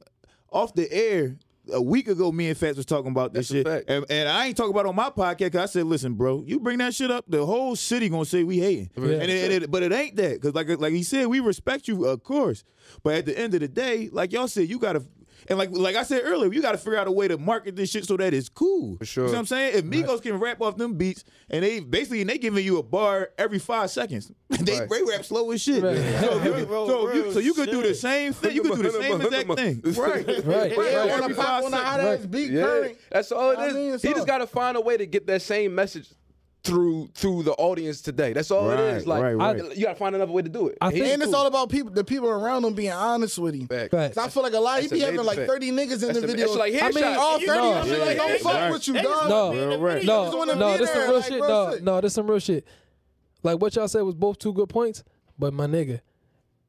Off the air, a week ago, me and Fats was talking about this That's shit, and, and I ain't talking about it on my podcast. Cause I said, listen, bro, you bring that shit up, the whole city gonna say we hating. And it, it- but it ain't that, because like like he said, we respect you, of course. But at the end of the day, like y'all said, you gotta. And like like I said earlier, you got to figure out a way to market this shit so that it's cool. For sure. You know what I'm saying? If Migos can rap off them beats, and they basically they giving you a bar every five seconds, they, Right. they rap slow as shit. Right. So, if you, so, if you, so you could do the same thing. You could do the same exact thing. Right. Right, Right. right. on a pop on a hot ass beat, Yeah, current. that's all it I mean, it's he just got to find a way to get that same message through through the audience today. That's all Right, it is. Like right, right. I- you got to find another way to do it. I He- think- And it's all about people, the people around him being honest with him. Fact. Facts. 'Cause I feel like a lot. He That's be having like fact. 30 niggas in That's the the- video. that's like I mean, all 30 know, of them yeah, like, don't yeah, fuck right. with you, dog. No, be in the right. video. No, no, this some real shit. No, no, this some real shit. Like what y'all said was both two good points, but my nigga,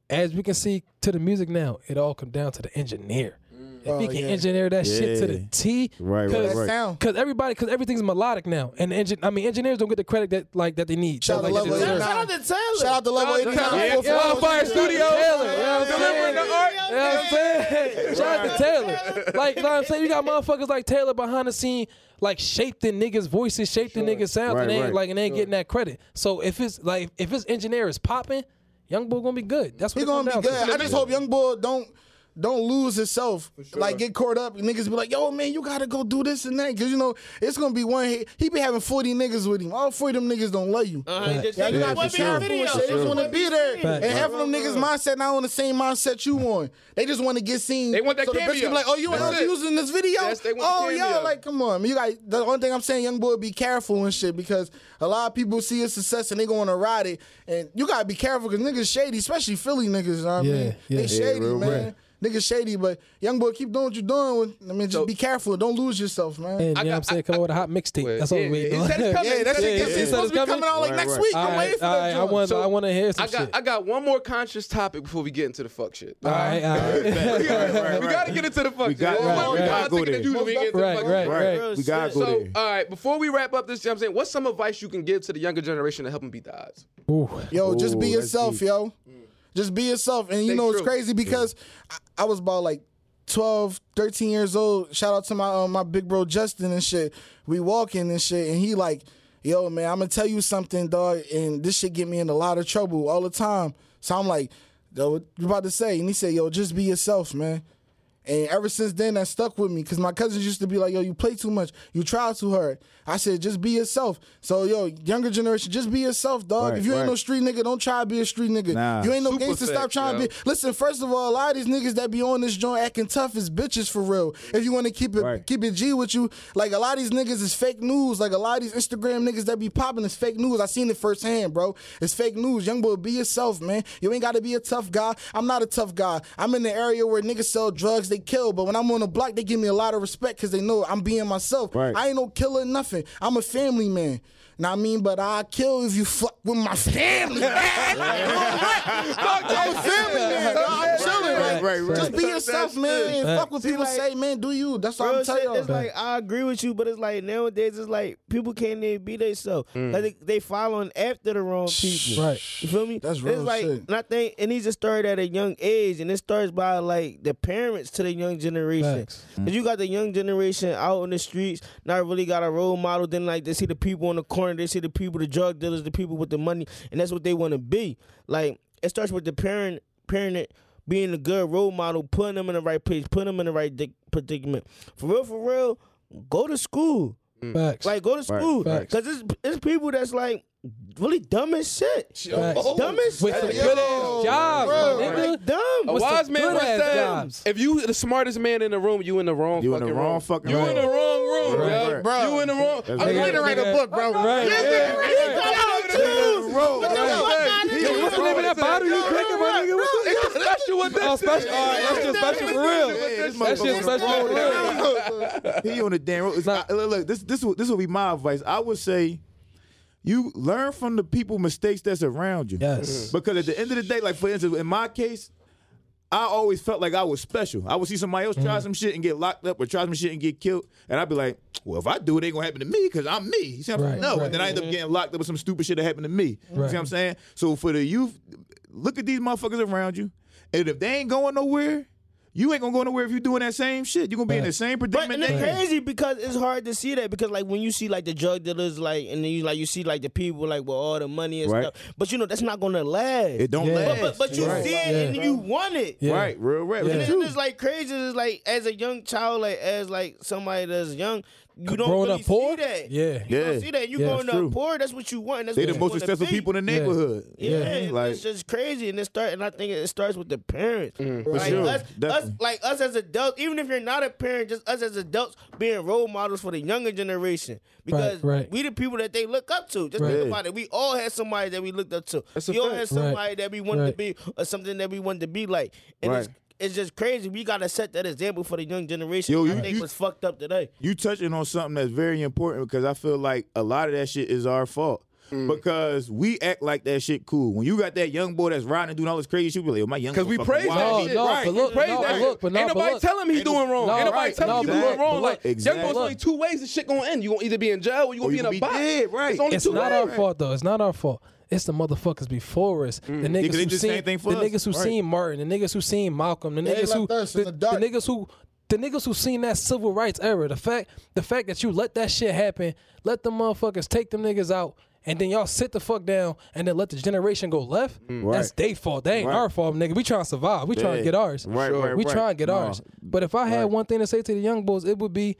as we can see to the music now, it all come down to the engineer. If he Oh, can yeah. engineer that shit to the T, Right, right, cause, right. sound. Cause everybody, cause everything's melodic now, and engin- I mean engineers don't get the credit that like that they need. Shout out like, to Level they deserve. 89. Shout out to Taylor. Shout out to Level Shout out to 89. Taylor. for- Yeah, Fire Studio. Taylor, you know what I'm Delivering the art. You know what I'm saying? Shout out to Taylor. Like, you know what I'm saying? You got motherfuckers like Taylor behind the scene, like shaped the niggas' voices, shaped the niggas' sounds, Right, and they ain't right. like and they ain't getting that credit. So if it's like if his engineer is popping, Young Boy gonna be good. That's what He it gonna be good. I just hope Young Boy don't don't lose itself. Like get caught up. Niggas be like, yo, man, you gotta go do this and that. Cause you know, it's gonna be one hit. He be having 40 niggas with him. All 40 of them niggas don't love you. Uh-huh, he just- Yeah, you he gotta just be careful and shit. They just wanna be there. Facts. And half of them niggas mindset not on the same mindset you on. They just wanna get seen. They want that so the bitch cameo. can be like, oh, you That's want it. using this video? Yes, they want oh, the yeah, like come on. You got the only thing I'm saying, young boy, be careful and shit because a lot of people see your success and they going to ride it, and you gotta be careful because niggas shady, especially Philly niggas. You know what I mean, yeah. they shady, real man. rap. Niggas shady, but young boy, keep doing what you're doing. With, I mean, just So- be careful. Don't lose yourself, man. And, you know I what I'm saying? Come on with a hot mixtape. That's all we wait yeah, on. he said it's coming. yeah, that He shit it's supposed to be coming out like Right, next right. week. I'm All waiting for that. I want, So, I want to hear some I got shit. I got one more conscious topic before we get into the fuck shit. all right, all right. we, gotta, right, we right. gotta get into the fuck We shit. got- One right, more right. content Go there. we get into right, right, right. We gotta shit. go So, there. all right, before we wrap up this, you know what I'm saying, what's some advice you can give to the younger generation to help them beat the odds? Yo, just be yourself, yo. Just be yourself. And you Stay know, it's crazy because I, I was about like 12, 13 years old. Shout out to my uh, my big bro Justin and shit. We walking and shit, and he like, yo, man, I'm gonna tell you something, dog. And this shit get me in a lot of trouble all the time. So I'm like, yo, what you about to say? And he said, yo, just be yourself, man. And ever since then, that stuck with me because my cousins used to be like, yo, you play too much, you try too hard. I said, just be yourself. So, yo, younger generation, just be yourself, dog. Right, if you ain't no street nigga, don't try to be a street nigga. Nah. you ain't no Super gangster, stop trying yo. to be. Listen, first of all, a lot of these niggas that be on this joint acting tough as bitches for real. If you want to keep it Right. keep it G with you, like a lot of these niggas is fake news. Like a lot of these Instagram niggas that be popping is fake news. I seen it firsthand, bro. It's fake news. Young boy, be yourself, man. You ain't got to be a tough guy. I'm not a tough guy. I'm in the area where niggas sell drugs, they kill. But when I'm on the block, they give me a lot of respect because they know I'm being myself. Right. I ain't no killer, nothing. I'm a family man. Now I mean, but I kill if you fuck with my family. man. I'm a family man. I'm chilling. Right, like, right, right. Just be yourself, man. And fuck what See, people like- say, man. Do you? That's what I'm telling you. it's like I agree with you, but it's like nowadays it's like people can't even be themselves. Mm. Like they, they following after the wrong people. Right. You feel me? That's It's like, shit. And I think it needs to start at a young age, and it starts by like the parents to the young generation. Facts. Cause you got the young generation out in the streets, not really got a role model. Then like they see the people on the corner, they see the people, the drug dealers, the people with the money, and that's what they want to be. Like it starts with the parent, parent being a good role model, putting them in the right place, putting them in the right dic- predicament. For real, for real, go to school. Mm. Facts. Like go to school, cause it's it's people that's like really dumb as shit. Facts. Dumb as With shit. some good ass jobs, bro, my nigga. Like dumb. A With some wise man once good-ass said, jobs. if you the smartest man in the room, you in the wrong fucking. You in the fucking wrong room. fucking you in the wrong room, Right, yo. right. Bro. You in the wrong. That's I'm right. ready to write a book, bro. Right. Yeah, yeah, yeah, right. Yo, what's the name of that bottle you drinking, my nigga? What's the- It's special with Oh, this. special. All right, that's just special for real. That shit special for real. he on the damn road. It's not, look, look, this this will, this will be my advice. I would say, you learn from the people mistakes that's around you. Yes. Because at the end of the day, like for instance, in my case, I always felt like I was special. I would see somebody else Mm-hmm. try some shit and get locked up, or try some shit and get killed, and I'd be like, "Well, if I do it, it ain't gonna happen to me because I'm me." You see what I'm Right, saying? No, right. and then I end up getting locked up with some stupid shit that happened to me. You see what I'm saying? So for the youth, look at these motherfuckers around you, and if they ain't going nowhere, you ain't gonna go nowhere if you're doing that same shit. You're gonna be in the Right. same But predicament. and it's they crazy because it's hard to see that because like when you see like the drug dealers like and then you like you see like the people like with all the money and Right. stuff, but you know that's not gonna last. It don't Yeah. last. but, but you Right. see it and you want it. Yeah. Right, real rap. Yeah. And It's then it's like crazy. It's like as a young child, like as like somebody that's young, you don't Growing really up poor? see that. Yeah. you Yeah. don't see that. You Yeah, growing that's true. up poor, that's what you want. That's They what the most successful be. people in the Yeah. neighborhood. Yeah, Yeah, like it's just crazy, and it start, and I think it starts with the parents. Mm, like sure, us, us, like us as adults, even if you're not a parent, just us as adults being role models for the younger generation, because right. we the people that they look up to. Just Right. think about it. We all had somebody that we looked up to. That's a we all fact. had somebody that we wanted Right. to be, or something that we wanted to be like, and it's Right. It's just crazy. We gotta set that example for the young generation. Yo, I you- think you- was fucked up today. you touching on something that's very important because I feel like a lot of that shit is our fault. Mm. Because we act like that shit cool. When you got that young boy that's riding and doing all this crazy shit, we like, oh, my young boy. Because we praise wild. that shit. no, right. but look, praise no, that but shit. look, but no, Ain't nobody look. telling him he's doing wrong. No, Ain't nobody right. telling No, you but doing wrong. but Like, look. young Exactly. boys only two ways the shit gonna end. You're gonna either be in jail or you Or gonna you be in a be box. dead, right. It's only It's two not ways. our fault though. It's not our fault. It's the motherfuckers before us. The Yeah, niggas 'cause they who seen same thing for the us. niggas who Right. seen Martin, the niggas who seen Malcolm, the niggas who left the, the niggas who the niggas who seen that civil rights era. The fact the fact that you let that shit happen, let the motherfuckers take them niggas out. And then y'all sit the fuck down and then let the generation go left, that's their fault. They ain't Right. our fault, nigga. We trying to survive. We trying to get ours. Right, right, We right. trying to get No. ours. But if I had Right. one thing to say to the young bulls, it would be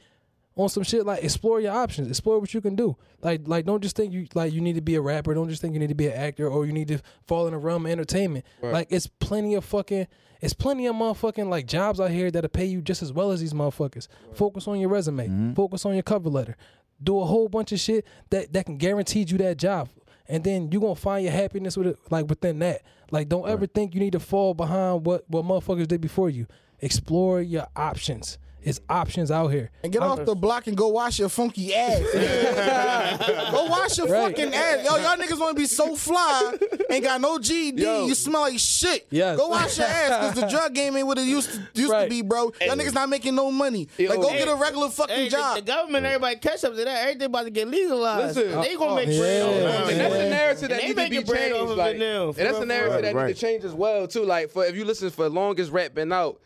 on some shit like explore your options, explore what you can do. Like like don't just think you like you need to be a rapper, don't just think you need to be an actor or you need to fall in the realm of entertainment. Like it's plenty of fucking it's plenty of motherfucking like jobs out here that'll pay you just as well as these motherfuckers. Focus on your resume, Mm-hmm. focus on your cover letter. Do a whole bunch of shit that that can guarantee you that job. And then you're gonna find your happiness with it like within that. Like don't ever think you need to fall behind what what motherfuckers did before you. Explore your options. It's options out here. And get off the block and go wash your funky ass. go wash your Right. fucking ass. Yo, y'all niggas want to be so fly, ain't got no GD. Yo. You smell like shit. Yes. Go wash your ass because the drug game ain't what it used to used Right. to be, bro. Y'all niggas not making no money. Like, go Hey. get a regular fucking Hey, job. the government, everybody catch up to that. Everything about to get legalized. Listen. they gonna oh, make yeah. bread off of Yeah. it. And that's the narrative that And they needs to be bread changed. Like, now, and that's the narrative real. that Right. needs to change as well too. Like for if you listen for longest rap been out,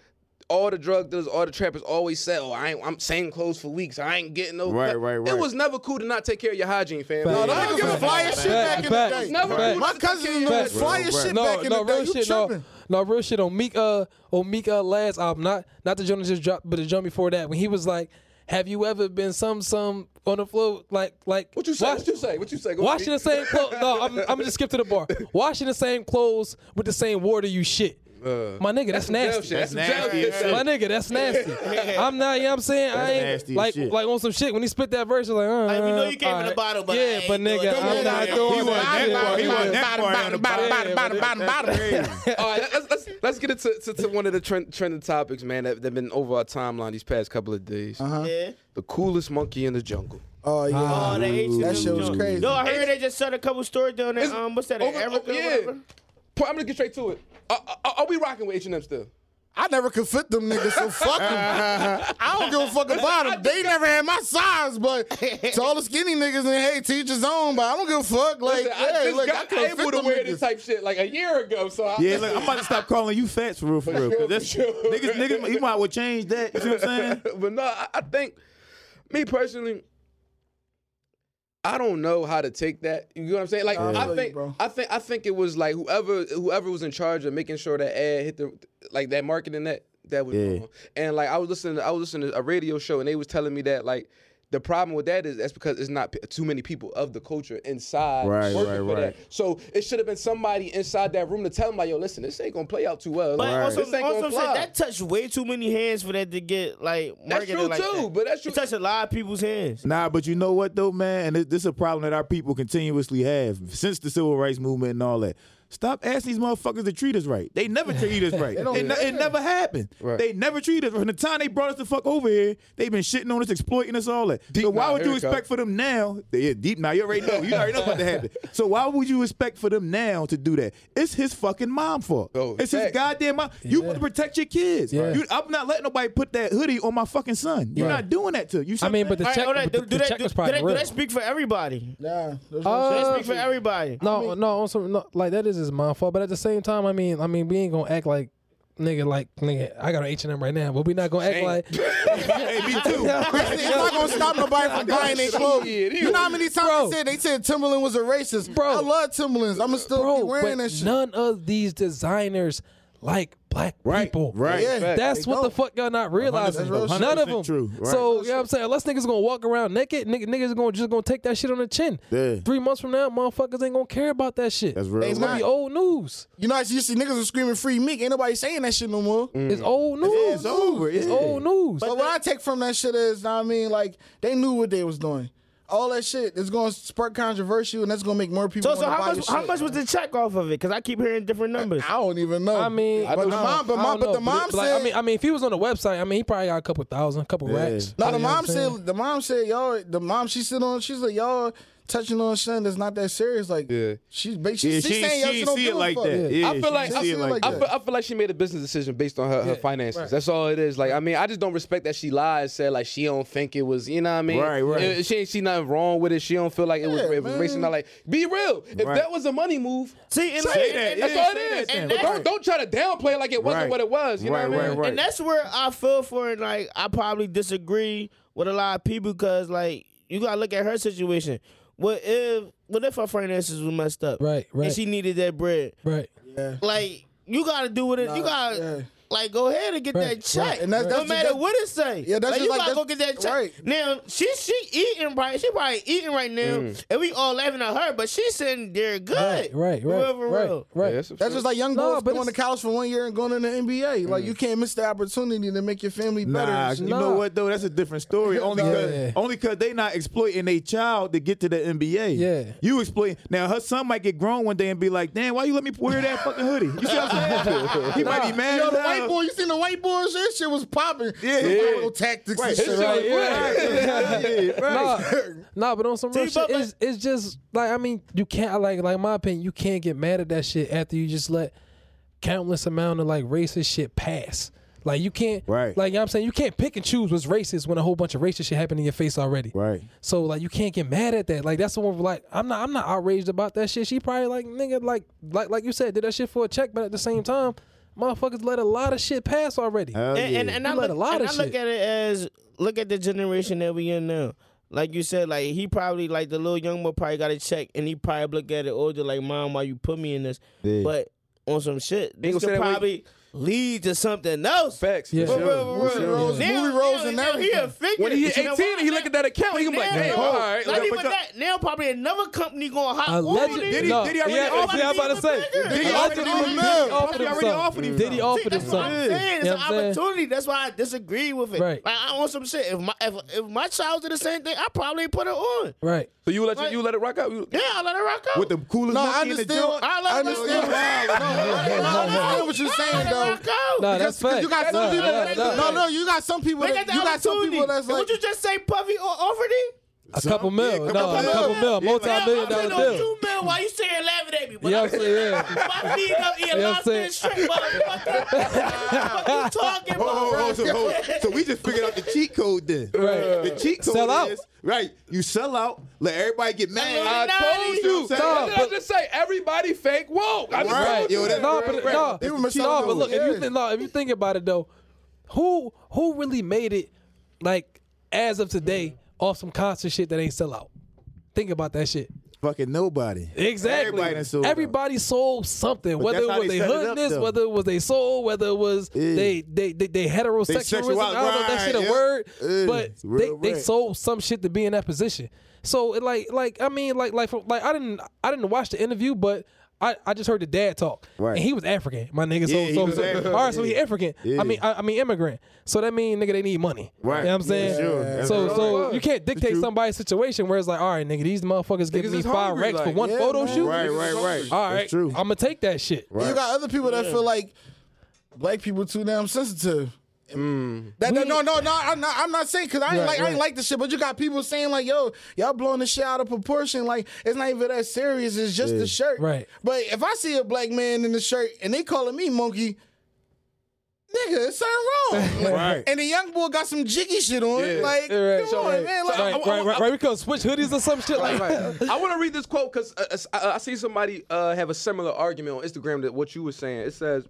all the drug dealers, all the trappers always said, "Oh, I ain't, I'm same clothes for weeks. I ain't getting no." Right, cut." right, It was never cool to not take care of your hygiene, fam. No, Like, them I don't give a was fly fuck. as shit back in the Fact. day. Never Fact. cool My to take care cousin of was your fly hygiene. as shit no, back in the day. real You shit, no, tripping. no, real shit on Meek, uh, on Meek, uh, last album, not not the Jonas just dropped, but the jump before that, when he was like, "Have you ever been some some on the floor like like What you say? wash- What you say? What you say? Go washing the same clothes? No, I'm I'm gonna just skip to the bar. Washing the same clothes with the same water you shit. My nigga, that's, some jail nasty. That's some That's jail nasty shit. as shit. My nigga, that's nasty. I'm not, you know what I'm saying? I ain't nasty like shit. like on some shit when he spit that verse, like, uh, Like, we know you came all from the right. bottom, but I yeah, ain't but nigga, that. I'm not Yeah, doing He wasn't that. that far. He wasn't yeah. that far on the bottom. bottom, bottom, bottom, That's crazy. All right, let's, let's let's get into to, to one of the trend, trending topics, man. That that been over our timeline these past couple of days. Uh Yeah. The coolest monkey in the jungle. Oh yeah. Oh, the That shit was crazy. No, I heard they just shut a couple stories down there. Um, what's that? Over- Africa, oh, or yeah. Whatever? Po- I'm gonna get straight to it. Are, are, are we rocking with H and M still? I never could fit them niggas, so fuck them. I don't give a fuck about them. They never had my size, but to all the skinny niggas and hey, teach his own, but I don't give a fuck. Like, Listen, I hey, just look, I got couldn't able fit to wear niggas. this type shit like a year ago. So I, Yeah, look, I'm about to stop calling you Fats for real, for real. 'cause sure, that's, for sure. niggas, niggas, you might well change that. You see what I'm saying? but no, I, I think me personally, I don't know how to take that. You know what I'm saying? Like I I think. I think, I think it was like whoever, whoever was in charge of making sure that ad hit the, like that marketing that that was Yeah. And like I was listening, I was listening to a radio show, and they was telling me that like. The problem with that is that's because it's not p- too many people of the culture inside Right, working right, for right. that. So it should have been somebody inside that room to tell them like, "Yo, listen, this ain't gonna play out too well. But Like, also, this ain't also gonna said that touched way too many hands for that to get like That's marketed true like too, that. but that's true. It touched a lot of people's hands. Nah, but you know what though, man, and this, this is a problem that our people continuously have since the civil rights movement and all that. Stop asking these motherfuckers to treat us right. They never treat us right. don't- it, ne- it never happened. Right. They never treated us. From the time they brought us the fuck over here, they've been shitting on us, exploiting us, all that. so why now, would you expect for them now? Yeah, deep now. You already know. You already know about to happen. So why would you expect for them now to do that? It's his fucking mom fault. Oh, it's his goddamn mom. You want to protect your kids. Yeah. You, I'm not letting nobody put that hoodie on my fucking son. You're Right. not doing that to you. see I mean, but the check, All right, but do, the do that, check do, was probably that, do real. that speak for everybody? Nah, there's no Uh, That speak for everybody. No, no, on some, no, like that is his mom fault. But at the same time, I mean, I mean, we ain't gonna act like nigga, like nigga. I got an H and M right now, but we not gonna act Shame. like. hey, me too. It's not gonna stop nobody from buying their clothes. You know how many times Bro. they said they said Timberland was a racist? Bro. I love Timberlands. I'ma still Bro, be wearing that shit. none of these designers like black Right, people. right. Yeah, That's what the don't. fuck y'all not realizing. None of them. true, right. So you know what I'm saying? Unless niggas gonna walk around naked, nigg- niggas gonna just gonna take that shit on the chin. Yeah. Three months from now, motherfuckers ain't gonna care about that shit. That's real. It's gonna be old news. You know, I used to see niggas was screaming free Meek. Ain't nobody saying that shit no more. It's old news. Yeah, it's over. It's yeah. old news. But what I take from that shit is, know what I mean, like they knew what they was doing. All that shit is going to spark controversy, and that's going to make more people. So, so how buy much? your How shit. much was the check off of it? Because I keep hearing different numbers. I don't even know. I mean, but the mom, but, I mom, but the know, mom it- said. like, I mean, I mean, if he was on the website, I mean, he probably got a couple thousand, a couple Yeah. racks. no, the mom said. The mom said, y'all. The mom she sit on. She's like, y'all touching on something that's not that serious. Like, Yeah. she's ba- she, Yeah, she's she, saying y'all she shit don't see it like that. Yeah, I feel like she I feel like like I feel, I feel like she made a business decision based on her, her finances. That's all it is. Like I mean, I just don't respect that she lied, said like she don't think it was. You know what I mean? Right, right. It- she ain't see nothing wrong with it. She don't feel like it was Yeah, it was man. racing. Not like be real. If Right. that was a money move, See, and, say like, it. that, That's yeah, all it say is. that. But don't don't try to downplay it like it wasn't what it was. You know what I mean? and that's where I feel for it. Like I probably disagree with a lot of people because like you gotta look at her situation. What if what if her finances was messed up? Right, right. And she needed that bread. Right. Yeah. Like you gotta do with it. you gotta yeah. Like go ahead and get Right, that check. right, And that's- no that's matter just- what it say. Yeah, that's like, just you like- gotta go get that check. right. Now she she eating right. She probably eating right now, Mm. and we all laughing at her, but she's sitting there good. Right. Right. For real, Right. for Right. real. Right. Yeah, that's That's just like young No, boys but going to college for one year and going in the NBA. Like you can't miss the opportunity to make your family better. Nah, and shit. you know what though? That's a different story. Only Nah. cause, only cause they not exploiting a child to get to the NBA. Yeah. You exploit now her son might get grown one day and be like, damn, why you let me wear that fucking hoodie? You see what I'm saying? he might be mad Yo, as the hell. White boy, you seen the white boy shit? Shit was popping. Yeah. Some Yeah. viral tactics Right. and shit. shit Right, right. Yeah, right. Nah, nah, but on some real shit, it's, it's just like I mean, you can't like like my opinion, you can't get mad at that shit after you just let countless amount of like racist shit pass. Like you can't, Right. Like you know what I'm saying, you can't pick and choose what's racist when a whole bunch of racist shit happened in your face already. Right. So like you can't get mad at that. Like that's the one where, like I'm not I'm not outraged about that shit. She probably like nigga like like like you said did that shit for a check, but at the same time, motherfuckers let a lot of shit pass already. Hell and, yeah. and, and I let look, a lot and of I look at it as look at the generation that we in now. Like you said, like he probably like the little young boy probably got a check, and he probably look at it older like, "Mom, why you put me in this?" Yeah. But on some shit, They this gonna say could that way- probably lead to something else. Facts. Yeah. For Sure, real, for real. Roles, Now- movie roles now- and now He a figure. When he hit You know 18 and he look at that account, he gonna be like, damn, all right. Not Like, even but that. Now probably another company going hot. Alleged- Did Did he- no, did he already yeah, offer see, I'm about to say. Did he Allegedly, already Diddy offer him? offered He him already something. offered him something. That's what I'm saying. It's an what I'm saying? opportunity. That's why I disagree with it. Right. Like I want some shit. If my if, if my child did the same thing, I probably put it on. Right. So you let Like- you let it rock out? You, Yeah, I let it rock out. With the coolest No, I monkey in the understand. joint. I I let it understand. rock I understand what you're saying let though. Rock out. Nah, that's Because you got some people. nah, that, nah. no, no, you got some people. They That, got the you got some people that's like. what you just say, Puffy or offered it? A couple Yeah, mil. couple No, a couple mil. Yeah, Multi-million I dollar said no deal. two mil. Why you saying laughing at me? But Yeah, I I'm saying, yeah. My feet up here, Yeah, I'm lost saying- in straight, motherfucker. What you talking Hold on, hold on. about? So, hold on. so we just figured out the cheat code then. Right. The cheat code Sell out. is right. You sell out, let everybody get mad. I told you. Nah, What did I but- just say? Everybody fake woke. I Right. Yo, that's no, but right. no, People no, miss out but look, if you think, no, if you think about it though, who who really made it like as of today off some concert shit that ain't sell out? Think about that shit. Fucking nobody. Exactly. Everybody done sold. Everybody sold something, But whether that's it how was they they set it up, hoodness, though. whether it was they soul, whether it was Yeah. they, they they they heterosexualism. sexual- I don't know if that shit a right, yeah. word, Yeah, but it's they, they right. sold some shit to be in that position. So it like like I mean like like from, like I didn't I didn't watch the interview, but. I, I just heard the dad talk, Right. and he was African, my nigga. So, Yeah, so, so- African, all right, so he. African. Yeah. I mean, I, I mean immigrant. So that mean nigga they need money. Right. You know what I'm saying? Yeah, sure. That's So so you can't dictate somebody's situation where it's like, all right, nigga, these motherfuckers giving me five hungry, racks for one yeah, photo man. shoot. Right, right, right. All right, That's true. I'm gonna take that shit. You got other people that feel like black people too damn sensitive. That, that- no, no, no. I'm not. I'm not saying because I ain't Right, like I ain't like the shit. But you got people saying like, "Yo, y'all blowing the shit out of proportion. Like it's not even that serious. It's just the shirt." Right. But if I see a black man in the shirt and they calling me monkey, nigga, it's something wrong. Right. And the young boy got some jiggy shit on. Yeah. Like, Yeah, right. come on, right. man. Like, right, right, right, right. We could switch hoodies or some shit like that. I want to read this quote because uh, uh, I, I see somebody uh, have a similar argument on Instagram that what you were saying. It says,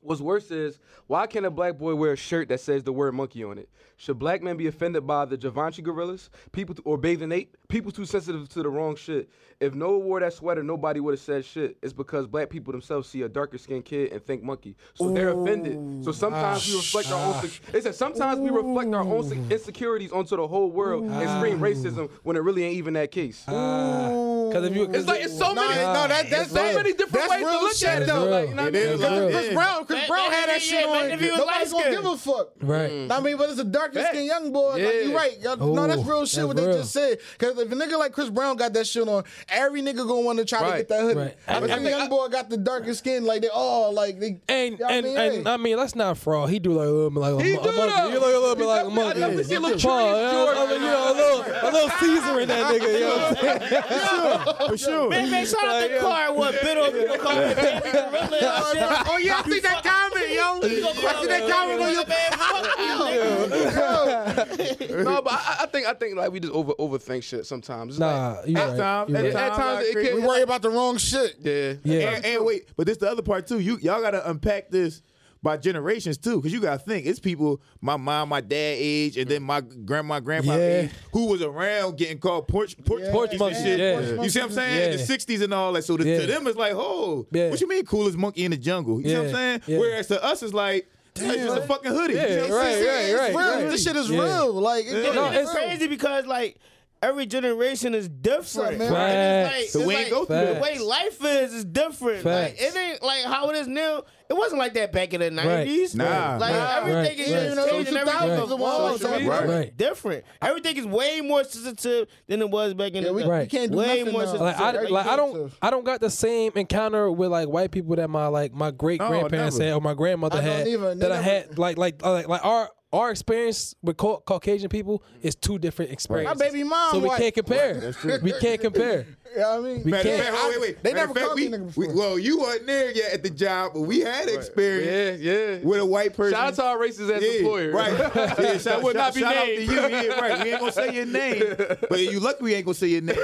"What's worse is why can't a black boy wear a shirt that says the word monkey on it? Should black men be offended by the Givenchy gorillas, people or bathing ape? People too sensitive to the wrong shit. If Noah wore that sweater, nobody would have said shit. It's because black people themselves see a darker skinned kid and think monkey, so they're offended. So sometimes we reflect our own. sec- It says sometimes we reflect our own sec- insecurities onto the whole world and scream racism when it really ain't even that case. Ah. Because if you, It's like it's so No, many. no, that- that's so real. many different That's ways to look shit, at it. though. though. Like, you know what It mean? Because Chris Brown, Chris Man, Brown man, had that yeah, shit man, on. if Nobody's gonna give a fuck. right. I mean, but it's a darker Facts. skinned young boy. Like, you right. Y'all- no, that's real shit. that's what they real. just said. Because if a nigga like Chris Brown got that shit on, every nigga gonna want to try to get that hoodie. Right. But I- the I think young boy got the darker skin. Like they all like they. And you know what and I mean? and Hey. I mean, let's not fraud. He do like a little bit like a, He mo- a monkey. He look a little bit like a definitely- I monkey. definitely see a little Paul, Curious yeah, George I mean, you know, a little a little Caesar in that nigga. You know what I'm saying? For sure. Man, man, shout out to Car what bit on you call me baby gorilla and shit. Oh yeah, I see that comment, yo. I see that comment on your Man, fuck no, but I, I think I think like we just over overthink shit sometimes. It's Nah, you At right. times, You at right. At times, times it can- We worry about the wrong shit. Yeah, Yeah. And, and wait, but this the other part too. You y'all gotta unpack this by generations too, because you gotta think it's people my mom, my dad age, and then my grandma, grandpa Yeah. age, who was around getting called porch porch, Yeah, Porch monkey, shit. yeah. You see what I'm saying? Yeah. The '60s and all that. So to, Yeah. to them, it's like, oh, Yeah. what you mean, coolest monkey in the jungle? You see what I'm saying? Yeah. Whereas to us, it's like, that's just a fucking hoodie. Yeah, You know what I'm right, saying? right, It's right, real. right. This shit is Yeah. real. Like, it, Yeah. No, it's it's- crazy because like every generation is different. man? right? It's Facts. So it's we ain't go through the way life is is different. Like, it ain't like how it is now. It wasn't like that back in the nineties. Nah. like Nah. everything Right. is Right. changing. Everything is of walls, social right. media Right. different. Everything is way more sensitive than it was back in Yeah, the we, day. we Right. can't do Way nothing more now. sensitive. like I Very like I don't sensitive. I don't got the same encounter with like white people that my like my great grandparents never. had or my grandmother I had either. They that I never- had like like like like our our experience with Cau- Caucasian people is two different experiences. My baby mom. so we white. can't compare. We can't compare. You know what I mean? We Matter can't- fact, oh, wait, wait. They Matter never of fact, called we, me nigga we, before. well, you weren't there yet at the job, but we had experience Yeah, yeah. with a white person. Shout out to our racist ass yeah, employer. Right. Yeah, shout, Would shout- not be shout named. out to you. Yeah, right. We ain't gonna say your name. But you lucky we ain't gonna say your name.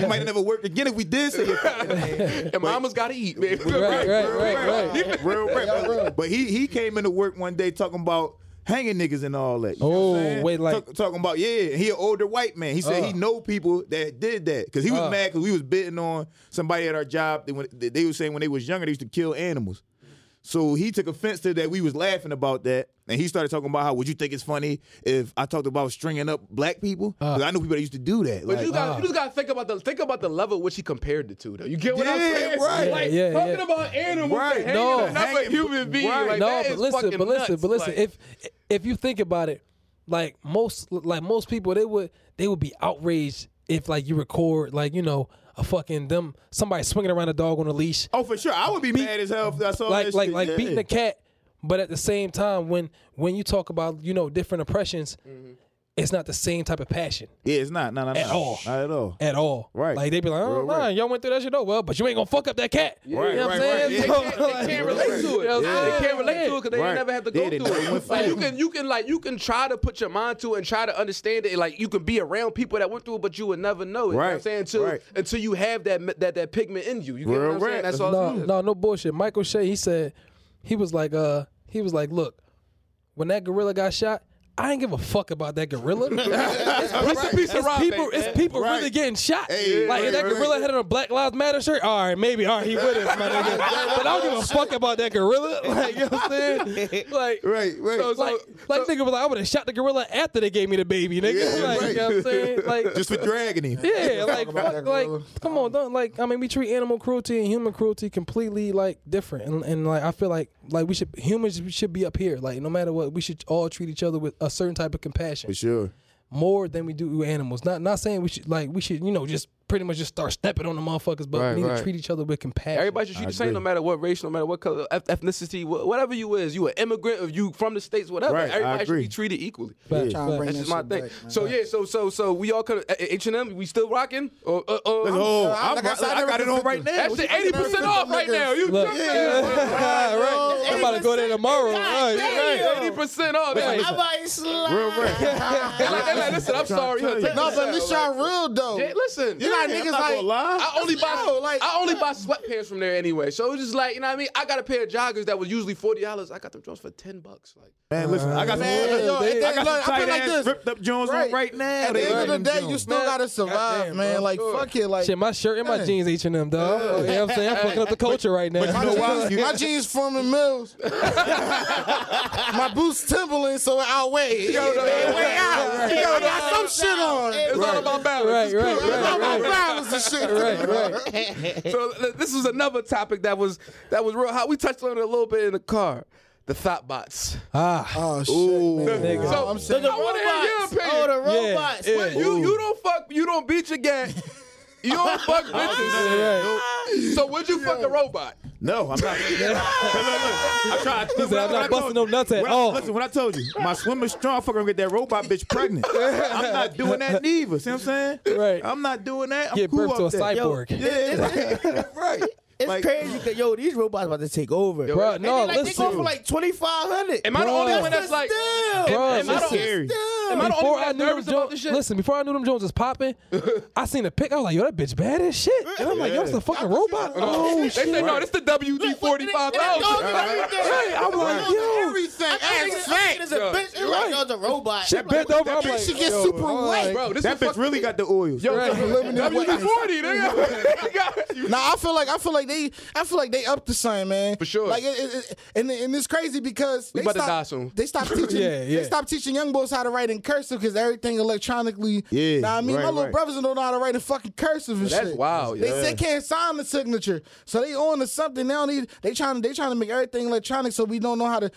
you might never work again if we did say your name. And mama's gotta eat, baby. Right, right, right, right. Real rap. Yeah, real. But he he came into work one day talking about hanging niggas and all that. You know what Oh, wait, like- Talk- talking about yeah, he an older white man. He said Uh. he know people that did that because he was Uh. mad because we was bidding on somebody at our job. They, they, they was saying when they was younger they used to kill animals. So he took offense to that. We was laughing about that, and he started talking about how would you think it's funny if I talked about stringing up black people? Uh. 'Cause I know people that used to do that. But Like, you got uh. you just gotta think about the think about the level which he compared it to though. You get what I'm saying? right. Like Yeah, yeah, talking yeah. about animals Right. hanging No. another Hanging- human being. right. Like, no, that but is listen, but listen, nuts. but listen. Like, if if you think about it, like most like most people, they would they would be outraged if like you record like you know a fucking them somebody swinging around a dog on a leash, oh for sure, I would be mad as hell if I saw like that like shit. like yeah. beating a cat. But at the same time, when when you talk about you know different oppressions, Mm-hmm. it's not the same type of passion Yeah, it's not, no, no, no, At all. not at all. at all. Right. Like they be like, oh, Real nah, right. y'all went through that shit. Oh well, but you ain't gonna fuck up that cat. you know Right, what I'm right, saying? right. So, They can't, they can't relate to it. You know They can't relate to it because they Right. never have to go they through it. Like you can, you can like, you can try to put your mind to it and try to understand it. Like you can be around people that went through it, but you would never know it. You know what I'm Right. saying until Right. until you have that that that pigment in you. You get what Real I'm saying? That's all. no, no, no bullshit. Michael Che, he said, he was like, uh, he was like, look, when that gorilla got shot, I ain't give a fuck about that gorilla. it's, Rest in peace to it's Rob, people, man. it's people Right. really getting shot. Hey, like if right, that right. gorilla had on a Black Lives Matter shirt. All right, maybe, all right, he with us, my nigga. but I don't give a fuck about that gorilla. Like you know what I'm saying? Like, Right, right. So- so- like, like nigga was like, I would have shot the gorilla after they gave me the baby, nigga. Yeah, like, right. you know what I'm saying? Like, Just for dragging him. yeah, like, fuck, like, come on, don't like. I mean, we treat animal cruelty and human cruelty completely like different, and, and like I feel like like we should humans should be up here. Like no matter what, we should all treat each other with a certain type of compassion For sure. more than we do with animals. Not not saying we should like we should you know just pretty much just start stepping on the motherfuckers, but Right, we need right. to treat each other with compassion. Everybody should treat the same, no matter what race, no matter what color, eth- ethnicity, wh- whatever you is. You an immigrant, if you from the states, whatever. Right, I Everybody should be treated equally. Facts, Trying to bring facts. That's just my thing. back, so yeah, so so so we all could H and M. We still rocking? Or, uh, uh, Oh, I- I'm, like I said, I I, got it on right now. That's the eighty percent off right now. You Look, tripping? right. I'm about to go there tomorrow. Right, right. Eighty percent off. Listen, Hey, listen. How about you slide? Real right. they like, they like, listen, I'm sorry. tell you. Take No, this but out. at least y'all real though. Yeah, listen. You got Yeah, niggas I'm like lie. I only buy Yo, like- I only uh, buy sweatpants from there anyway. So it's just like, you know what I mean? I got a pair of joggers that was usually forty dollars. I got them joints for ten bucks. Like Man, listen, I got some, Man, yo, I got the- some look, I tight feel like ass this. ripped up Jones Right. right now. At the end of the day, you still Man, gotta survive, goddamn, man. bro. Like Sure. fuck it, like Shit, my shirt and my jeans H and M, dog. You know what I'm saying? I'm fucking up the culture right now. My, jeans, my jeans Forman Mills. my boots Timberland, so it outweigh. Yo, no, it no, way out. no, Yo, no, got some shit on. it's all about balance. Right, right, right, It's all about right. balance and shit. right, right. So this was another topic that was that was real hot. We touched on it a little bit in the car. The thought bots. Ah, Oh shit, Ooh. man. Nigga. So I'm The saying, I wanna hear your robots. opinion. Oh, the robots. yeah. Well, you you don't fuck you don't beat your gat. You don't fuck bitches. So would you fuck a robot? No, I'm not. look, look, look. I tried. Said, I'm not busting no nuts at when I- all. Listen, what I told you, my swimmer strong fucker gonna get that robot bitch pregnant. I'm not doing that neither. See what I'm saying? Right. I'm not doing that. I'm Give cool birth to a that. cyborg. Yeah, right. It's Like- crazy. 'cause, Yo, these robots about to take over. Bro, And no, they, like, they go for like twenty five hundred. Am I the only one that's like? Still. Bro, am I the- Scary. Am I the only one that's them nervous about this shit? listen, before I knew them Jones was popping, I seen a pic. I was like, yo, that bitch bad as shit. And I'm like, yo, it's a fucking robot. Oh shit. They shit. say no, this the WD forty five thousand. Right. I'm like, it's a Yo, bitch. It's you're like, right. no, it's a robot. Shit bent over. I'm like, She gets super all wet. Bro, this That is bitch really got the oils. Yo, Right. WD-40, nigga. Nah, I feel like I feel like they I feel like they up to something, man. For sure. Like it, it, it- and and it's crazy because We they about to die soon. They stopped teaching. Yeah, yeah. They stopped teaching young boys how to write in cursive because everything electronically. Yeah, Nah, I mean, right, my little right. brothers don't know how to write in fucking cursive and That's shit. wild, They yeah. they can't sign the signature, so they on to something. They don't need. They trying to they trying to make everything electronic, so we don't know how to.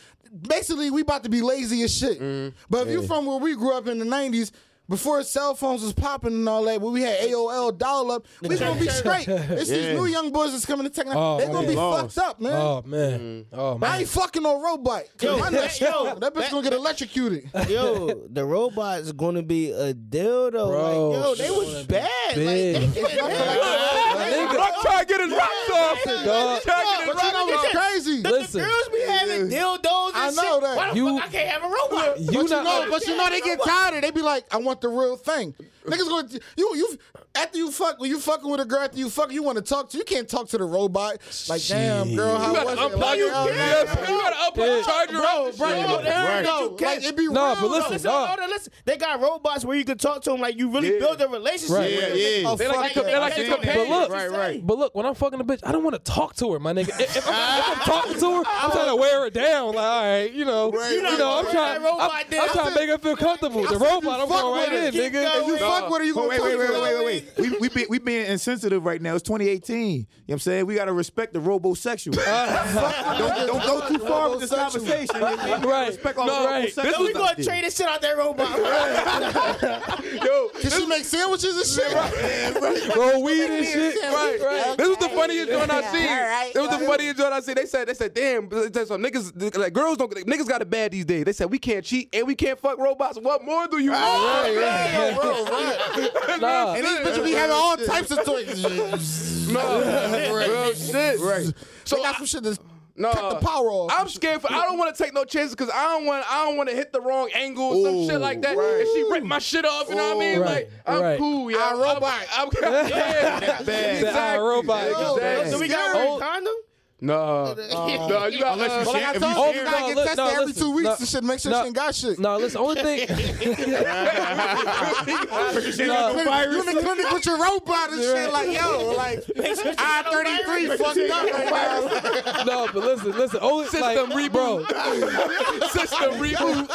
Basically, we about to be lazy as shit. Mm-hmm. But if you're from where we grew up in the '90s. Before cell phones was popping and all that, when we had AOL dial up, we gonna be straight. It's these Yeah. new young boys that's coming to technology. Oh, They're gonna man. be Lost. fucked up, man. Oh man. Mm. Oh I ain't fucking no robot. Yo, my next yo, yo, that bitch gonna get electrocuted. Yo, the robot's gonna be a dildo. Bro, like, yo, they shit was gonna bad. big. Like, I'm trying to get his rocks off. Dog. Trying to get his But you know what's crazy? the Listen. girls be having dildos and I know shit. that. Why the You- fuck I can't have a robot? You but you know, oh, but you know they get tired. of it. They be like, I want the real thing. Niggas going you you after you fuck when you fucking with a girl after you fuck you want to talk to you can't talk to the robot like damn girl how You was it unplug Like, you. oh, Yes, you gotta unplug the charger bro out. bro Shit. bro, there Right. you go like it be No, real but listen, Listen, dog. hold on, listen. They got robots where you can talk to them like you really Yeah. build a relationship. Right. Yeah, yeah. Oh, They fuck like, that. they like But look- companion. Right, right. But look, when I'm fucking a bitch, I don't want to talk to her, my nigga. If, if, I'm, if I'm talking to her, I'm trying to wear her down. Like, all right, you know, Right, you right, know, I'm trying, I'm, I'm trying to make her feel comfortable. The robot, I'm going right in, nigga. if you fuck with her you gonna wait, wait, wait, wait, wait, wait. We we be, we being insensitive right now. It's 2018. You know what I'm saying? We gotta respect the robosexual. don't, don't go too far with this conversation. You know what I mean? Right. Respect all No, the right. robosexual This So we gonna trade this shit out that robot. Yo, Can she make sandwiches and shit? Roll weed and shit. Right, right. This was the funniest joint I've seen. right. It was the funniest joint I've seen. They said, they said, damn, they said some niggas, like girls don't, niggas got it bad these days. They said we can't cheat and we can't fuck robots. What more do you want? Right, right. Nah. And these bitches be having all types of toys. No, real shit. Right. So So they got some shit to No, cut the power off. I'm scared for. I don't want to take no chances because I don't want. I don't want to hit the wrong angle or some Ooh, shit like that. right. And she rip my shit off. You know what I mean? Right, Like I'm right. cool. Yeah, I I'm- robot. I'm, yeah, Bad. The I robot. Yo, Exactly. so we got a condom? No, no, you got. Unless you Uh, But like I told you you, gotta get look, tested no, every listen, two weeks no, and shit. Make sure no, she ain't got shit. No, listen. Only thing. She no. You in the clinic with your robot and shit, like yo, like I thirty three fucked up no, but listen, listen. Only System like, reboot. bro. System reboot.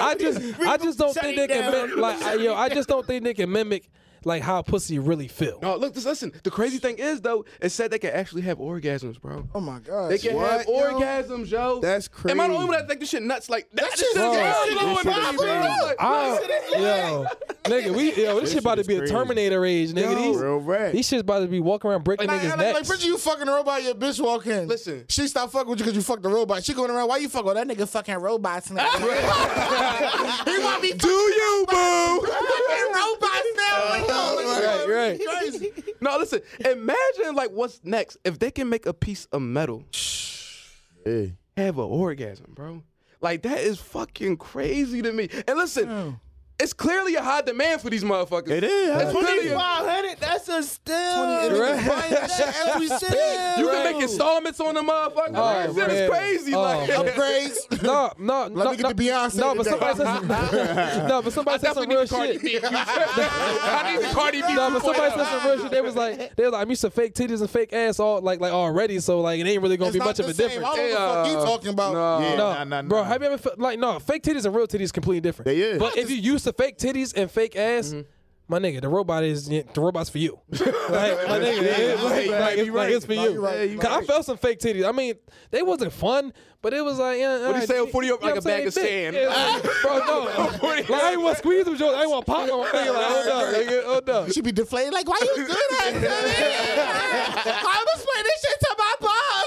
I just, I just don't think they can mimic, like, yo, I just don't think they can mimic like how pussy really feel. No, look, just listen. The crazy thing is though, it said they can actually have orgasms, bro. Oh my god. They can have orgasms, yo. That's crazy. Am I the only one that think this shit nuts? Like that, shit shit is is crazy. crazy. Lord, This shit is bro. crazy. Like, I, yo, nigga, we, yo, this, shit about to be is a crazy. Terminator age, nigga. Yo, these, real rap. these shit's about to be walking around breaking Like, niggas' like, like, necks. picture you fucking a robot, your bitch walk in. Listen. She stop fucking with you because you fucked the robot. She going around, why you fucking with that nigga fucking robots now? he want me Do you, boo? fucking robots now. Like, right, right. Crazy. No, listen. Imagine like what's next if they can make a piece of metal Yeah. have an orgasm, bro. Like that is fucking crazy to me. And listen, it's clearly a high demand for these motherfuckers. It is. It's clearly a- 2500 That's a steal. And niggas buying that shit as we speak. you can make installments on the motherfucker. Oh, that shit crazy. Oh, like, man. Upgrades. No, no, Let no, me get no, the Beyonce No, but somebody said some, no, but somebody said some definitely real Cardi shit. B. I need the Cardi B. No, but somebody said some real shit. They was like, they was like, I'm used to fake titties and fake ass all like like already, so like it ain't really gonna It's be much of a same. difference. I don't know what the fuck you uh, talking about. No. Yeah, No, nah, nah, nah. bro, have you ever fe- like no fake titties and real titties completely different. They is. But if you used to fake titties and fake ass, mm-hmm. my nigga, the robot is the robot's for you. like, my nigga, it's, right, like, right, it's, you like, it's for you. you right, you Cause I felt some fake titties. I mean, they wasn't fun, but it was like, yeah, What do you say, 40 up like what a I'm bag of sand? Yeah, like, bro, no. like, I ain't want to squeeze them jokes. I ain't want to pop them. Nigga, like, hold up, nigga, hold up. She be deflated. Like, why you do that to me? I'm explain this shit to my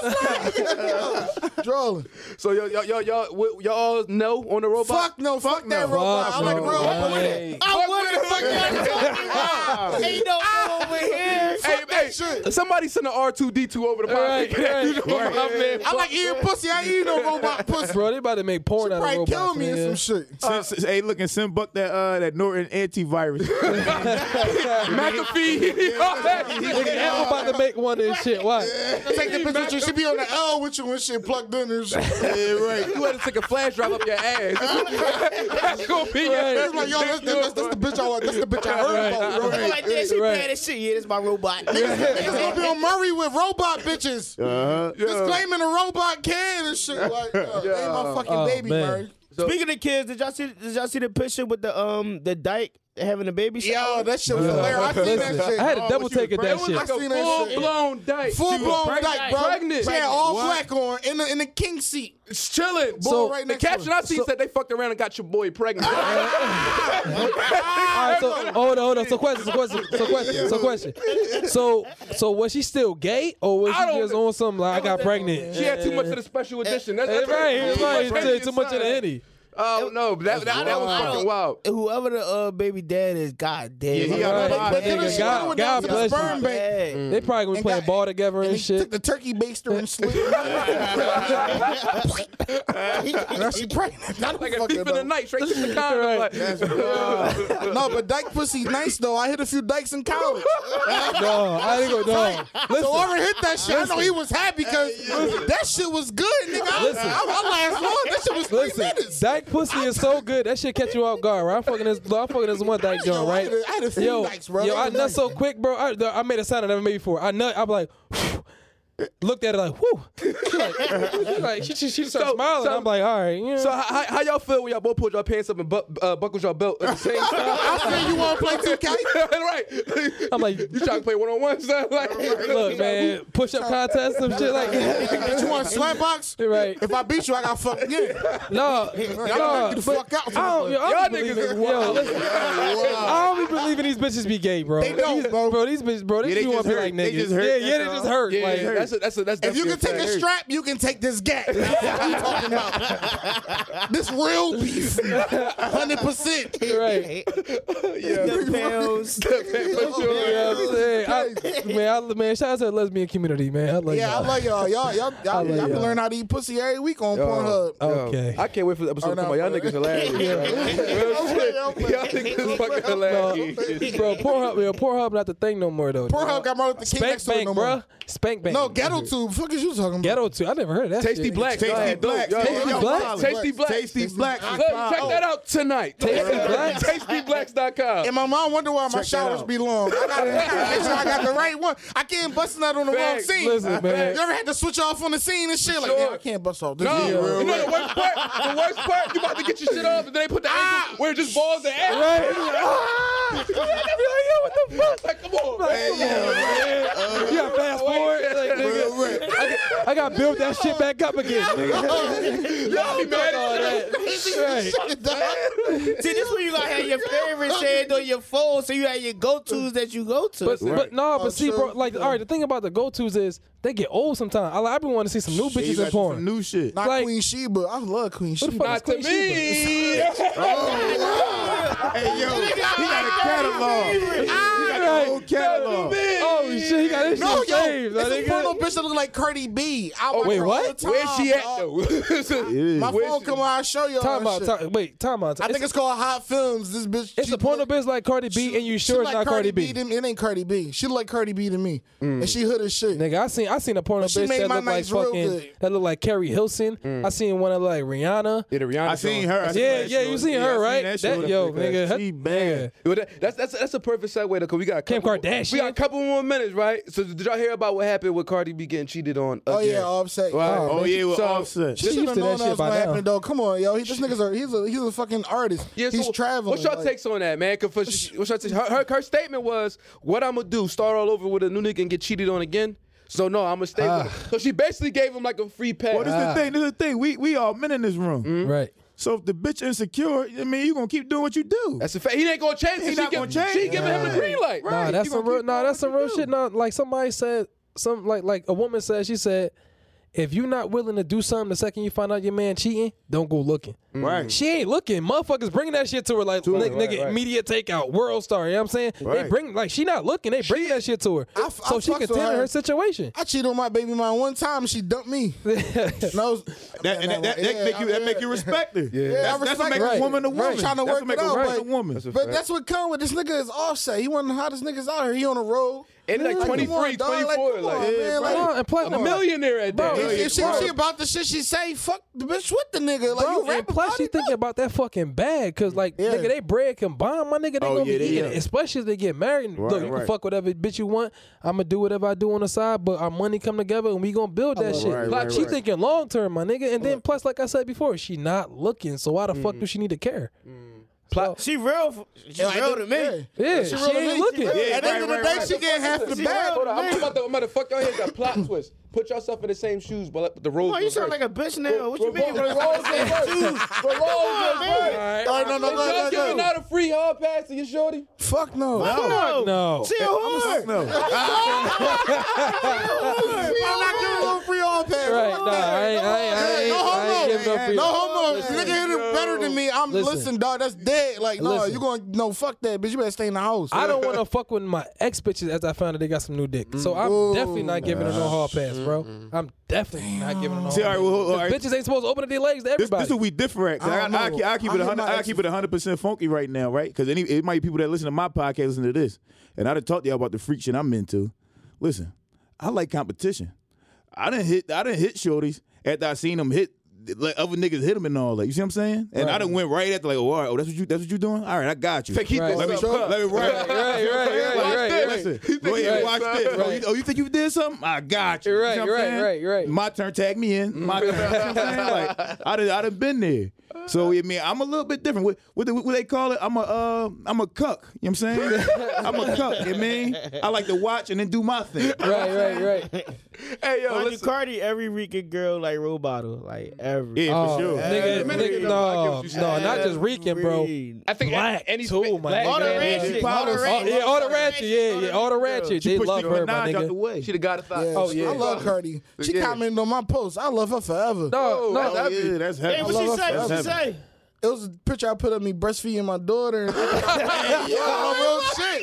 boss. Drolling. So y'all, y'all, y'all, y'all, what- y'all know on the robot? Fuck no. Fuck, that robot. I like the no. real Fuck one. no. I want it. Fuck that. Ain't no over here. Hey, hey, Hey, shit. somebody send an R two D two over the Right, podcast. right, right. I like eating pussy. I ain't no robot pussy. Bro, they about to make porn out of Probably robots. kill me nigga. and some shit. Send- send- hey, look and send Buck that uh that Norton antivirus. McAfee. Nigga, Apple about to make one of this shit. Why? Take the picture. With you. She be on the L with you and shit plugged in and shit. yeah, right. You had to take a flash drive up your ass. That's gonna be your It's like, yo, that's, that's, that's the bitch I want. That's the bitch I heard about. Bro. Like that, she Right. playing that shit. Yeah, this my robot. Niggas gonna be on Maury with robot bitches. Uh-huh. Just claiming a robot can and shit. Like, uh, they ain't my fucking Oh, baby, man. Maury. Speaking of kids, did y'all see? Did y'all see the picture with the um the dyke having a baby shower? Yo, that shit was hilarious. I seen that shit. I had to Oh, double what take at was that It was shit. like a seen that full blown dyke. Full blown pregnant. dyke, bro. Pregnant. She had all What? black on in the in the king seat. It's chilling. So- right the next to caption her. I seen said they fucked around and got your boy pregnant. All right, so hold on, hold on. So question, so question, so question, so question. So, so was she still gay, or was she just on something like I got pregnant? she had too much of the special eh, edition. That's, eh, Hey, right, Too right. much Too, much of the inside. henny. Oh no, but that, that, that was fucking wild. Whoever the uh, baby dad is, god damn. Yeah, he got Right. a. But then God- she God went down to the bless you. sperm bank. Yeah. They probably gonna be playing got- ball together and, And he shit. took the turkey baster and slid. now she pregnant. Not Like a fucking thief in the know. night, straight to the condom. Right. Like, No, but dyke pussy nice though. I hit a few dykes in college. no, I ain't gonna. No. Listen, So whoever hit that shit, I know he was happy because that shit was good, nigga. I, Listen. I, I last long. That shit was three listen. minutes. Dyke pussy is so good that shit catch you off guard. Right? I'm fucking this. I'm fucking this one dyke joint, I right? had had a few yo, dykes, bro. yo, I nut so quick, bro. I, I made a sound I never made before. I nut. I'm like. Looked at it like, whoo. She like, she like she, she, she started So- smiling. so- I'm like, all right. You know. so how, how y'all feel when y'all both pulled your pants up and bu- uh, buckled your belt at the same time? I said you want to play 2K? right. I'm like, you trying to play one on one, son? Like, look, man, push up contest, some shit like that. you want a slap box? right. If I beat you, I got fucked again. No, Y'all no, knock you the fuck out. I don't, yo, I Y'all niggas believe is in- yo, listen, I don't be believing these bitches be gay, bro. They don't, these, bro. These bitches, bro, they, Yeah, they just want to be like hurt. They niggas. just hurt, yeah, yeah, they just hurt. yeah, like, that's a, that's a, that's If you definitely can take a strap, you can take this gap. That's what I'm talking about. This real beef. 100%. right. The pills. Yeah, I'm saying, I, man, I, man, shout out to the lesbian community, man. I love Yeah, I y'all. love y'all. Y'all, y'all, y'all, love y'all y'all. learning how to eat pussy every week on Pornhub. Okay. I can't wait for the episode to come out. Y'all niggas hilarious. Real. Y'all niggas fucking No, hilarious. bro, Pornhub, Pornhub not the thing no more though. Pornhub got Martin Luther King Spank next to it Bank, no bro. more. Spank Bank. No, Ghetto Tube. Fuck is you talking about? Ghetto too. I never heard of that. Tasty shit. Black. Tasty Tasty Black. Black. Tasty Black? Tasty Black. Tasty Black. Look, check that out tonight. Tasty Black? TastyBlacks.com. And my mom wonder why my showers be long. I gotta, make sure I got the right one. I can't bust that on the wrong scene. Listen, man. You ever had to switch off on the scene and shit? Like, Sure. damn, I can't bust off this. No, you know the worst part? The worst part, you about to get your shit off, and then they put the angle where it just balls the ass. Right. Ah! They be like, yo, what the fuck? Like, come on, man. You got fast forward. Like, nigga, I, got, I got build that shit back up again. Nigga. Y'all be mad All at that. Right. See, this where you gotta have your favorite saved on your phone, so you have your go tos that you go to. But but no, but Oh, see, bro, like all right, the thing about the go tos is they get old sometimes. I, I been wanting to see some new She bitches got in porn. some new shit. Not Like- Queen Sheba. I love Queen What the Sheba. fuck Not to is Queen me. Oh, hey yo, he got a catalog. He got a whole catalog. Oh shit, he got his No, shit yo, saved. it's a nigga. Porno bitch that look like Cardi B. I oh, watch wait, what? all the time, Where's she at, though? My Where's phone she- come on, I'll show you. Time all out. Time, wait, time out. I think it's called Hot Films. This bitch. it's a porno look- bitch like Cardi B, and you sure it's like not Cardi B. to- it ain't Cardi B. She look like Cardi B to me, and she hood as shit. Nigga, I seen I seen a porno But she bitch made that my looked like nights real fucking good. that look like Keri Hilson. Mm. I seen one that looked like Rihanna. Yeah, Rihanna I seen her. I Yeah, yeah, you seen her, right? That, That- yo, nigga, She yeah. bad. That's that's that's a perfect segue though, cause we got Kim Kardashian. We got a couple more minutes, right? So did y'all hear about what happened with Cardi B getting cheated on? Oh yeah, Offset. Right. Oh, Oh man, yeah, with So- Offset. She She should used have to that that was gonna happen though. Come on, yo. He, this nigga's a he's a he's a fucking artist. Yeah, he's so traveling. What's y'all like- takes on that, man? Cause for, what's y'all takes? Her, her, her statement was, "What I'm gonna do? Start all over with a new nigga and get cheated on again." So no, I'm gonna stay with it. So she basically gave him like a free pass. Well, this Ah. the thing. This the thing. We we all men in this room. Mm-hmm. Right. So if the bitch insecure, I mean, you gonna keep doing what you do. That's a fact. He ain't gonna change. He He not she gonna give, change. She giving him the green light. Right. Nah, you that's gonna some real. Nah, that's what some you real shit. Nah, like somebody said, some like like a woman said. She said, If you're not willing to do something the second you find out your man cheating, don't go looking. Mm. Right. She ain't looking. Motherfuckers bringing that shit to her like, nigga, right, nigga, right. immediate takeout, world star. You know what I'm saying? They bring like she not looking. They bring that shit to her, I f- I so she can with tend to her. her situation. I cheated on my baby mom one time. She dumped me. no, That, and that, that, that make you that make you respect her. Yeah, I that's, that's what respect make her. a woman a woman. Right. Tryna That's work it a out, woman right. a woman. That's a But that's what come with this nigga is offset. He one of the hottest niggas out here. He on the road. And like Like, 23, on, dog. Like, 24, like, on, yeah, man. Like, No, and plus, a millionaire at Bro, that. if, if she, Bro. she about the shit she say, fuck the bitch with the nigga. Like Bro, you and rap plus she thinking about that fucking bag, cause like Yeah. nigga, they bread combined, my nigga, they Oh, gonna yeah, be they eating are. it. Especially if they get married. Right, Look, you can fuck whatever bitch you want. I'ma do whatever I do on the side, but our money come together and we gonna build that shit. Right, like right, she right. thinking long term, my nigga. And then plus, like I said before, she not looking. So why the fuck mm. do she need to care? Mm. Plot. She real. She Yeah, real to me. yeah. Yeah, She she, real to ain't me. looking. At the Yeah, end of right, the day, she getting half the See, bag. I'm about to, I'm about to fuck your head. Got plot twist. Put yourself in the same shoes, but the roles. Boy, you sound reverse. like a bitch now. What you mean? The roles reverse. The roles reverse. All right, no, no, Is go, y'all go, giving out a free hard pass to your shorty? Fuck no. No, No. She a whore. No. I'm not giving you no free all pass. Right, nah, I ain't, I ain't, I ain't, No I ain't homo. giving no free. No homo. Nigga hit it better than me. I'm Listen. listen, dog. That's dead. Like, no, Listen. you going to no fuck that, bitch. You better stay in the house. I don't want to fuck with my ex bitches as I found out they got some new dick. So I'm definitely not giving her no hard pass, Mm-hmm, bro. Mm-hmm. I'm definitely not giving them. no See, hard all right, well, all right. Bitches ain't supposed to open their legs to This, everybody. this is what we differ at. 'cause I I, don't I, I, know. keep- I keep I it hear 100. my I keep it 100 percent funky right now, right? Because any it might be people that listen to my podcast listen to this, and I done talked to y'all about the freak shit I'm into. Listen, I like competition. I didn't hit. I didn't hit shorties after I seen them hit. Like other niggas hit them and all that. You see what I'm saying? And I done went right after like, oh, all right, oh, that's what you that's what you doing? All right, I got you. Right. Let me, up. let me right, right, right, right, Watch right, this. right. Listen, go ahead and watch this. Oh, Right. oh, you think you did something? I got you. You're right, see what you're I'm right, right, you're right. My turn, tag me in. My turn. You know what I'm saying? Like, I done, I done been there. So I mean, I'm a little bit different. What what, what they call it? I'm a uh, I'm a cuck. You know what I'm saying? I'm a cuck. You know what I mean? I like to watch and then do my thing. right, right, right. Hey, yo, Mind listen. Cardi, every weekend girl like role model, like every. Yeah, Oh, for sure. nigga, minute nigga, ago, I no, no, not just Rican, bro. I think Black, any too, my black nigga. All the man, red yeah. shit. All All the- the yeah, all the ratchet, yeah, yeah, all the ratchet. They Push love Nicki her, my Minaj out the nigga. way. She the god of thought. Yeah, Oh, yeah. I love Cardi. She Yeah. commented on my post. I love her forever. No, Oh, no, that's Oh, yeah, that's heavy. Hey, what she her say? What she say? It was a picture I put of me breastfeeding my daughter. And, yeah, real shit.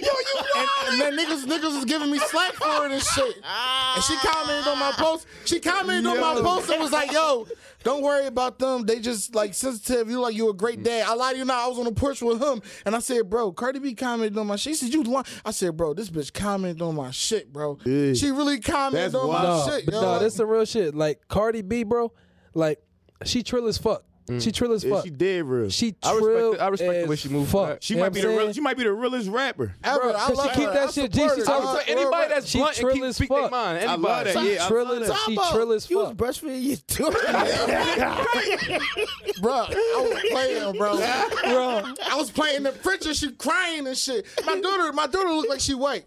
Yo, oh, and, and then niggas, niggas was giving me slack for it and shit. And she ah. commented on my post. She commented on my post and was like, "Yo, don't worry about them. They just like sensitive. You like you a great dad. I lied to you now. I was on the porch with him, and I said, bro, Cardi B commented on my shit. She said, you lying. I said, bro, this bitch commented on my shit, bro. Yeah. She really commented That's on my no, shit, but yo. no, this some real shit. Like Cardi B, bro, like she trill as fuck. Mm. She trill as Yeah, fuck. she dead real. She I respect trill the- I respect the as way she moved fuck. She You might be the real, saying? she might be the realest rapper. Ever. Bro, I 'cause love she keep her. that I shit G. She her. talk I about Anybody that's She blunt and trill keep as speak their fuck. mind. I love Anybody. that. She Yeah, I trill feel as she trill as fuck. You was fuck. breastfeeding you too. bro. I was playing, bro. bro, I was playing the fridge and she crying and shit. My daughter, my daughter looked like she white,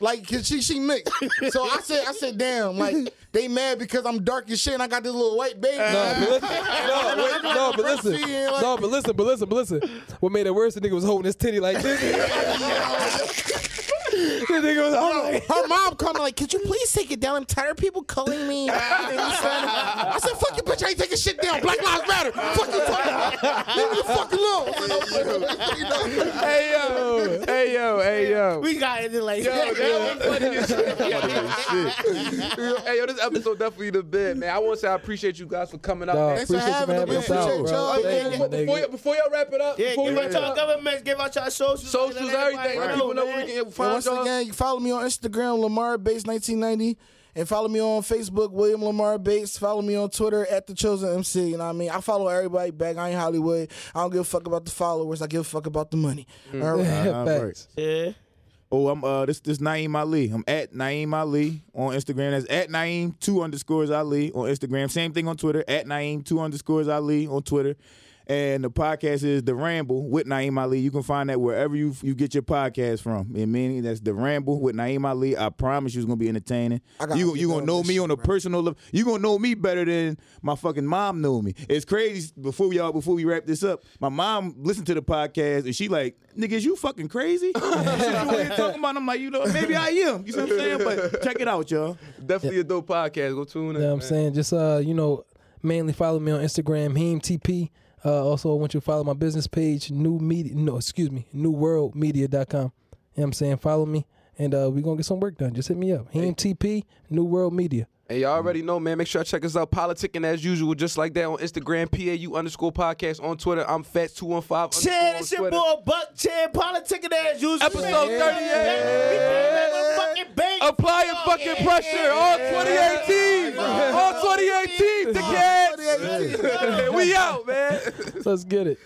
like 'cause she she mixed. So I said, I said, damn, like they mad because I'm dark as shit and I got this little white baby. No, but listen, no, wait, no, but listen, no, but listen, but listen, but listen. What made it worse? The nigga was holding his titty like this. the nigga was holding. Like, Her mom called me like, could you please take it down? I'm tired of people calling me. I said, fuck you, bitch. I ain't taking shit down. Black Lives Matter. Fuck you, fuck about. Leave me the fuck alone. Hey yo, hey yo, hey yo. we got it like Yo, that was funny as shit. hey, yo, this episode definitely the bit, man. I want to say I appreciate you guys for coming out. Dog, man. Thanks for having me. us out, Appreciate bro. y'all. Thank Yeah, you, Before, before, y'all, wrap it up, Yeah, before we give wrap out it your up, governments, give out your socials. socials, everything. Let people know where we can find once y'all. again, you follow me on Instagram, Lamar Bates 1990. And follow me on Facebook, William Lamar Bates. Follow me on Twitter at the Chosen MC. You know what I mean? I follow everybody back. I ain't Hollywood. I don't give a fuck about the followers. I give a fuck about the money. All right. Uh, Facts. Yeah. Oh, I'm uh this this Naeem Ali. I'm at Naeem Ali on Instagram. That's at Naeem two underscores Ali on Instagram. Same thing on Twitter. At Naeem two underscores Ali on Twitter. And the podcast is The Ramble with Naeem Ali. You can find that wherever you you get your podcast from. And meaning that's The Ramble with Naeem Ali. I promise you it's gonna be entertaining. I gotta You get you gonna know me on a bro. personal level. You gonna know me better than my fucking mom knew me. It's crazy. Before we all before we wrap this up, my mom listened to the podcast and she like, niggas, you fucking crazy. Shit you over here talking about. I'm like, you know, maybe I am. You see what I'm saying? But check it out, y'all. Definitely a dope podcast. Go tune in. You know what I'm man. saying? Just uh, you know, mainly follow me on Instagram, HeemTP. Uh, also, I want you to follow my business page, New Media. No, excuse me, NewWorldMedia.com. You know what I'm saying? Follow me, and uh, we're gonna get some work done. Just hit me up. HeemTP, New World Media. And y'all mm. already know, man. Make sure y'all check us out. Politicking as usual, just like that on Instagram, PAU underscore podcast on Twitter. I'm Fats215 Chad, it's your boy Buck Chad, politicking as usual. Episode Man, 38. we came back with fucking bang. Applying fucking pressure all 2018. All 2018, dickheads. we out, man. Let's get it.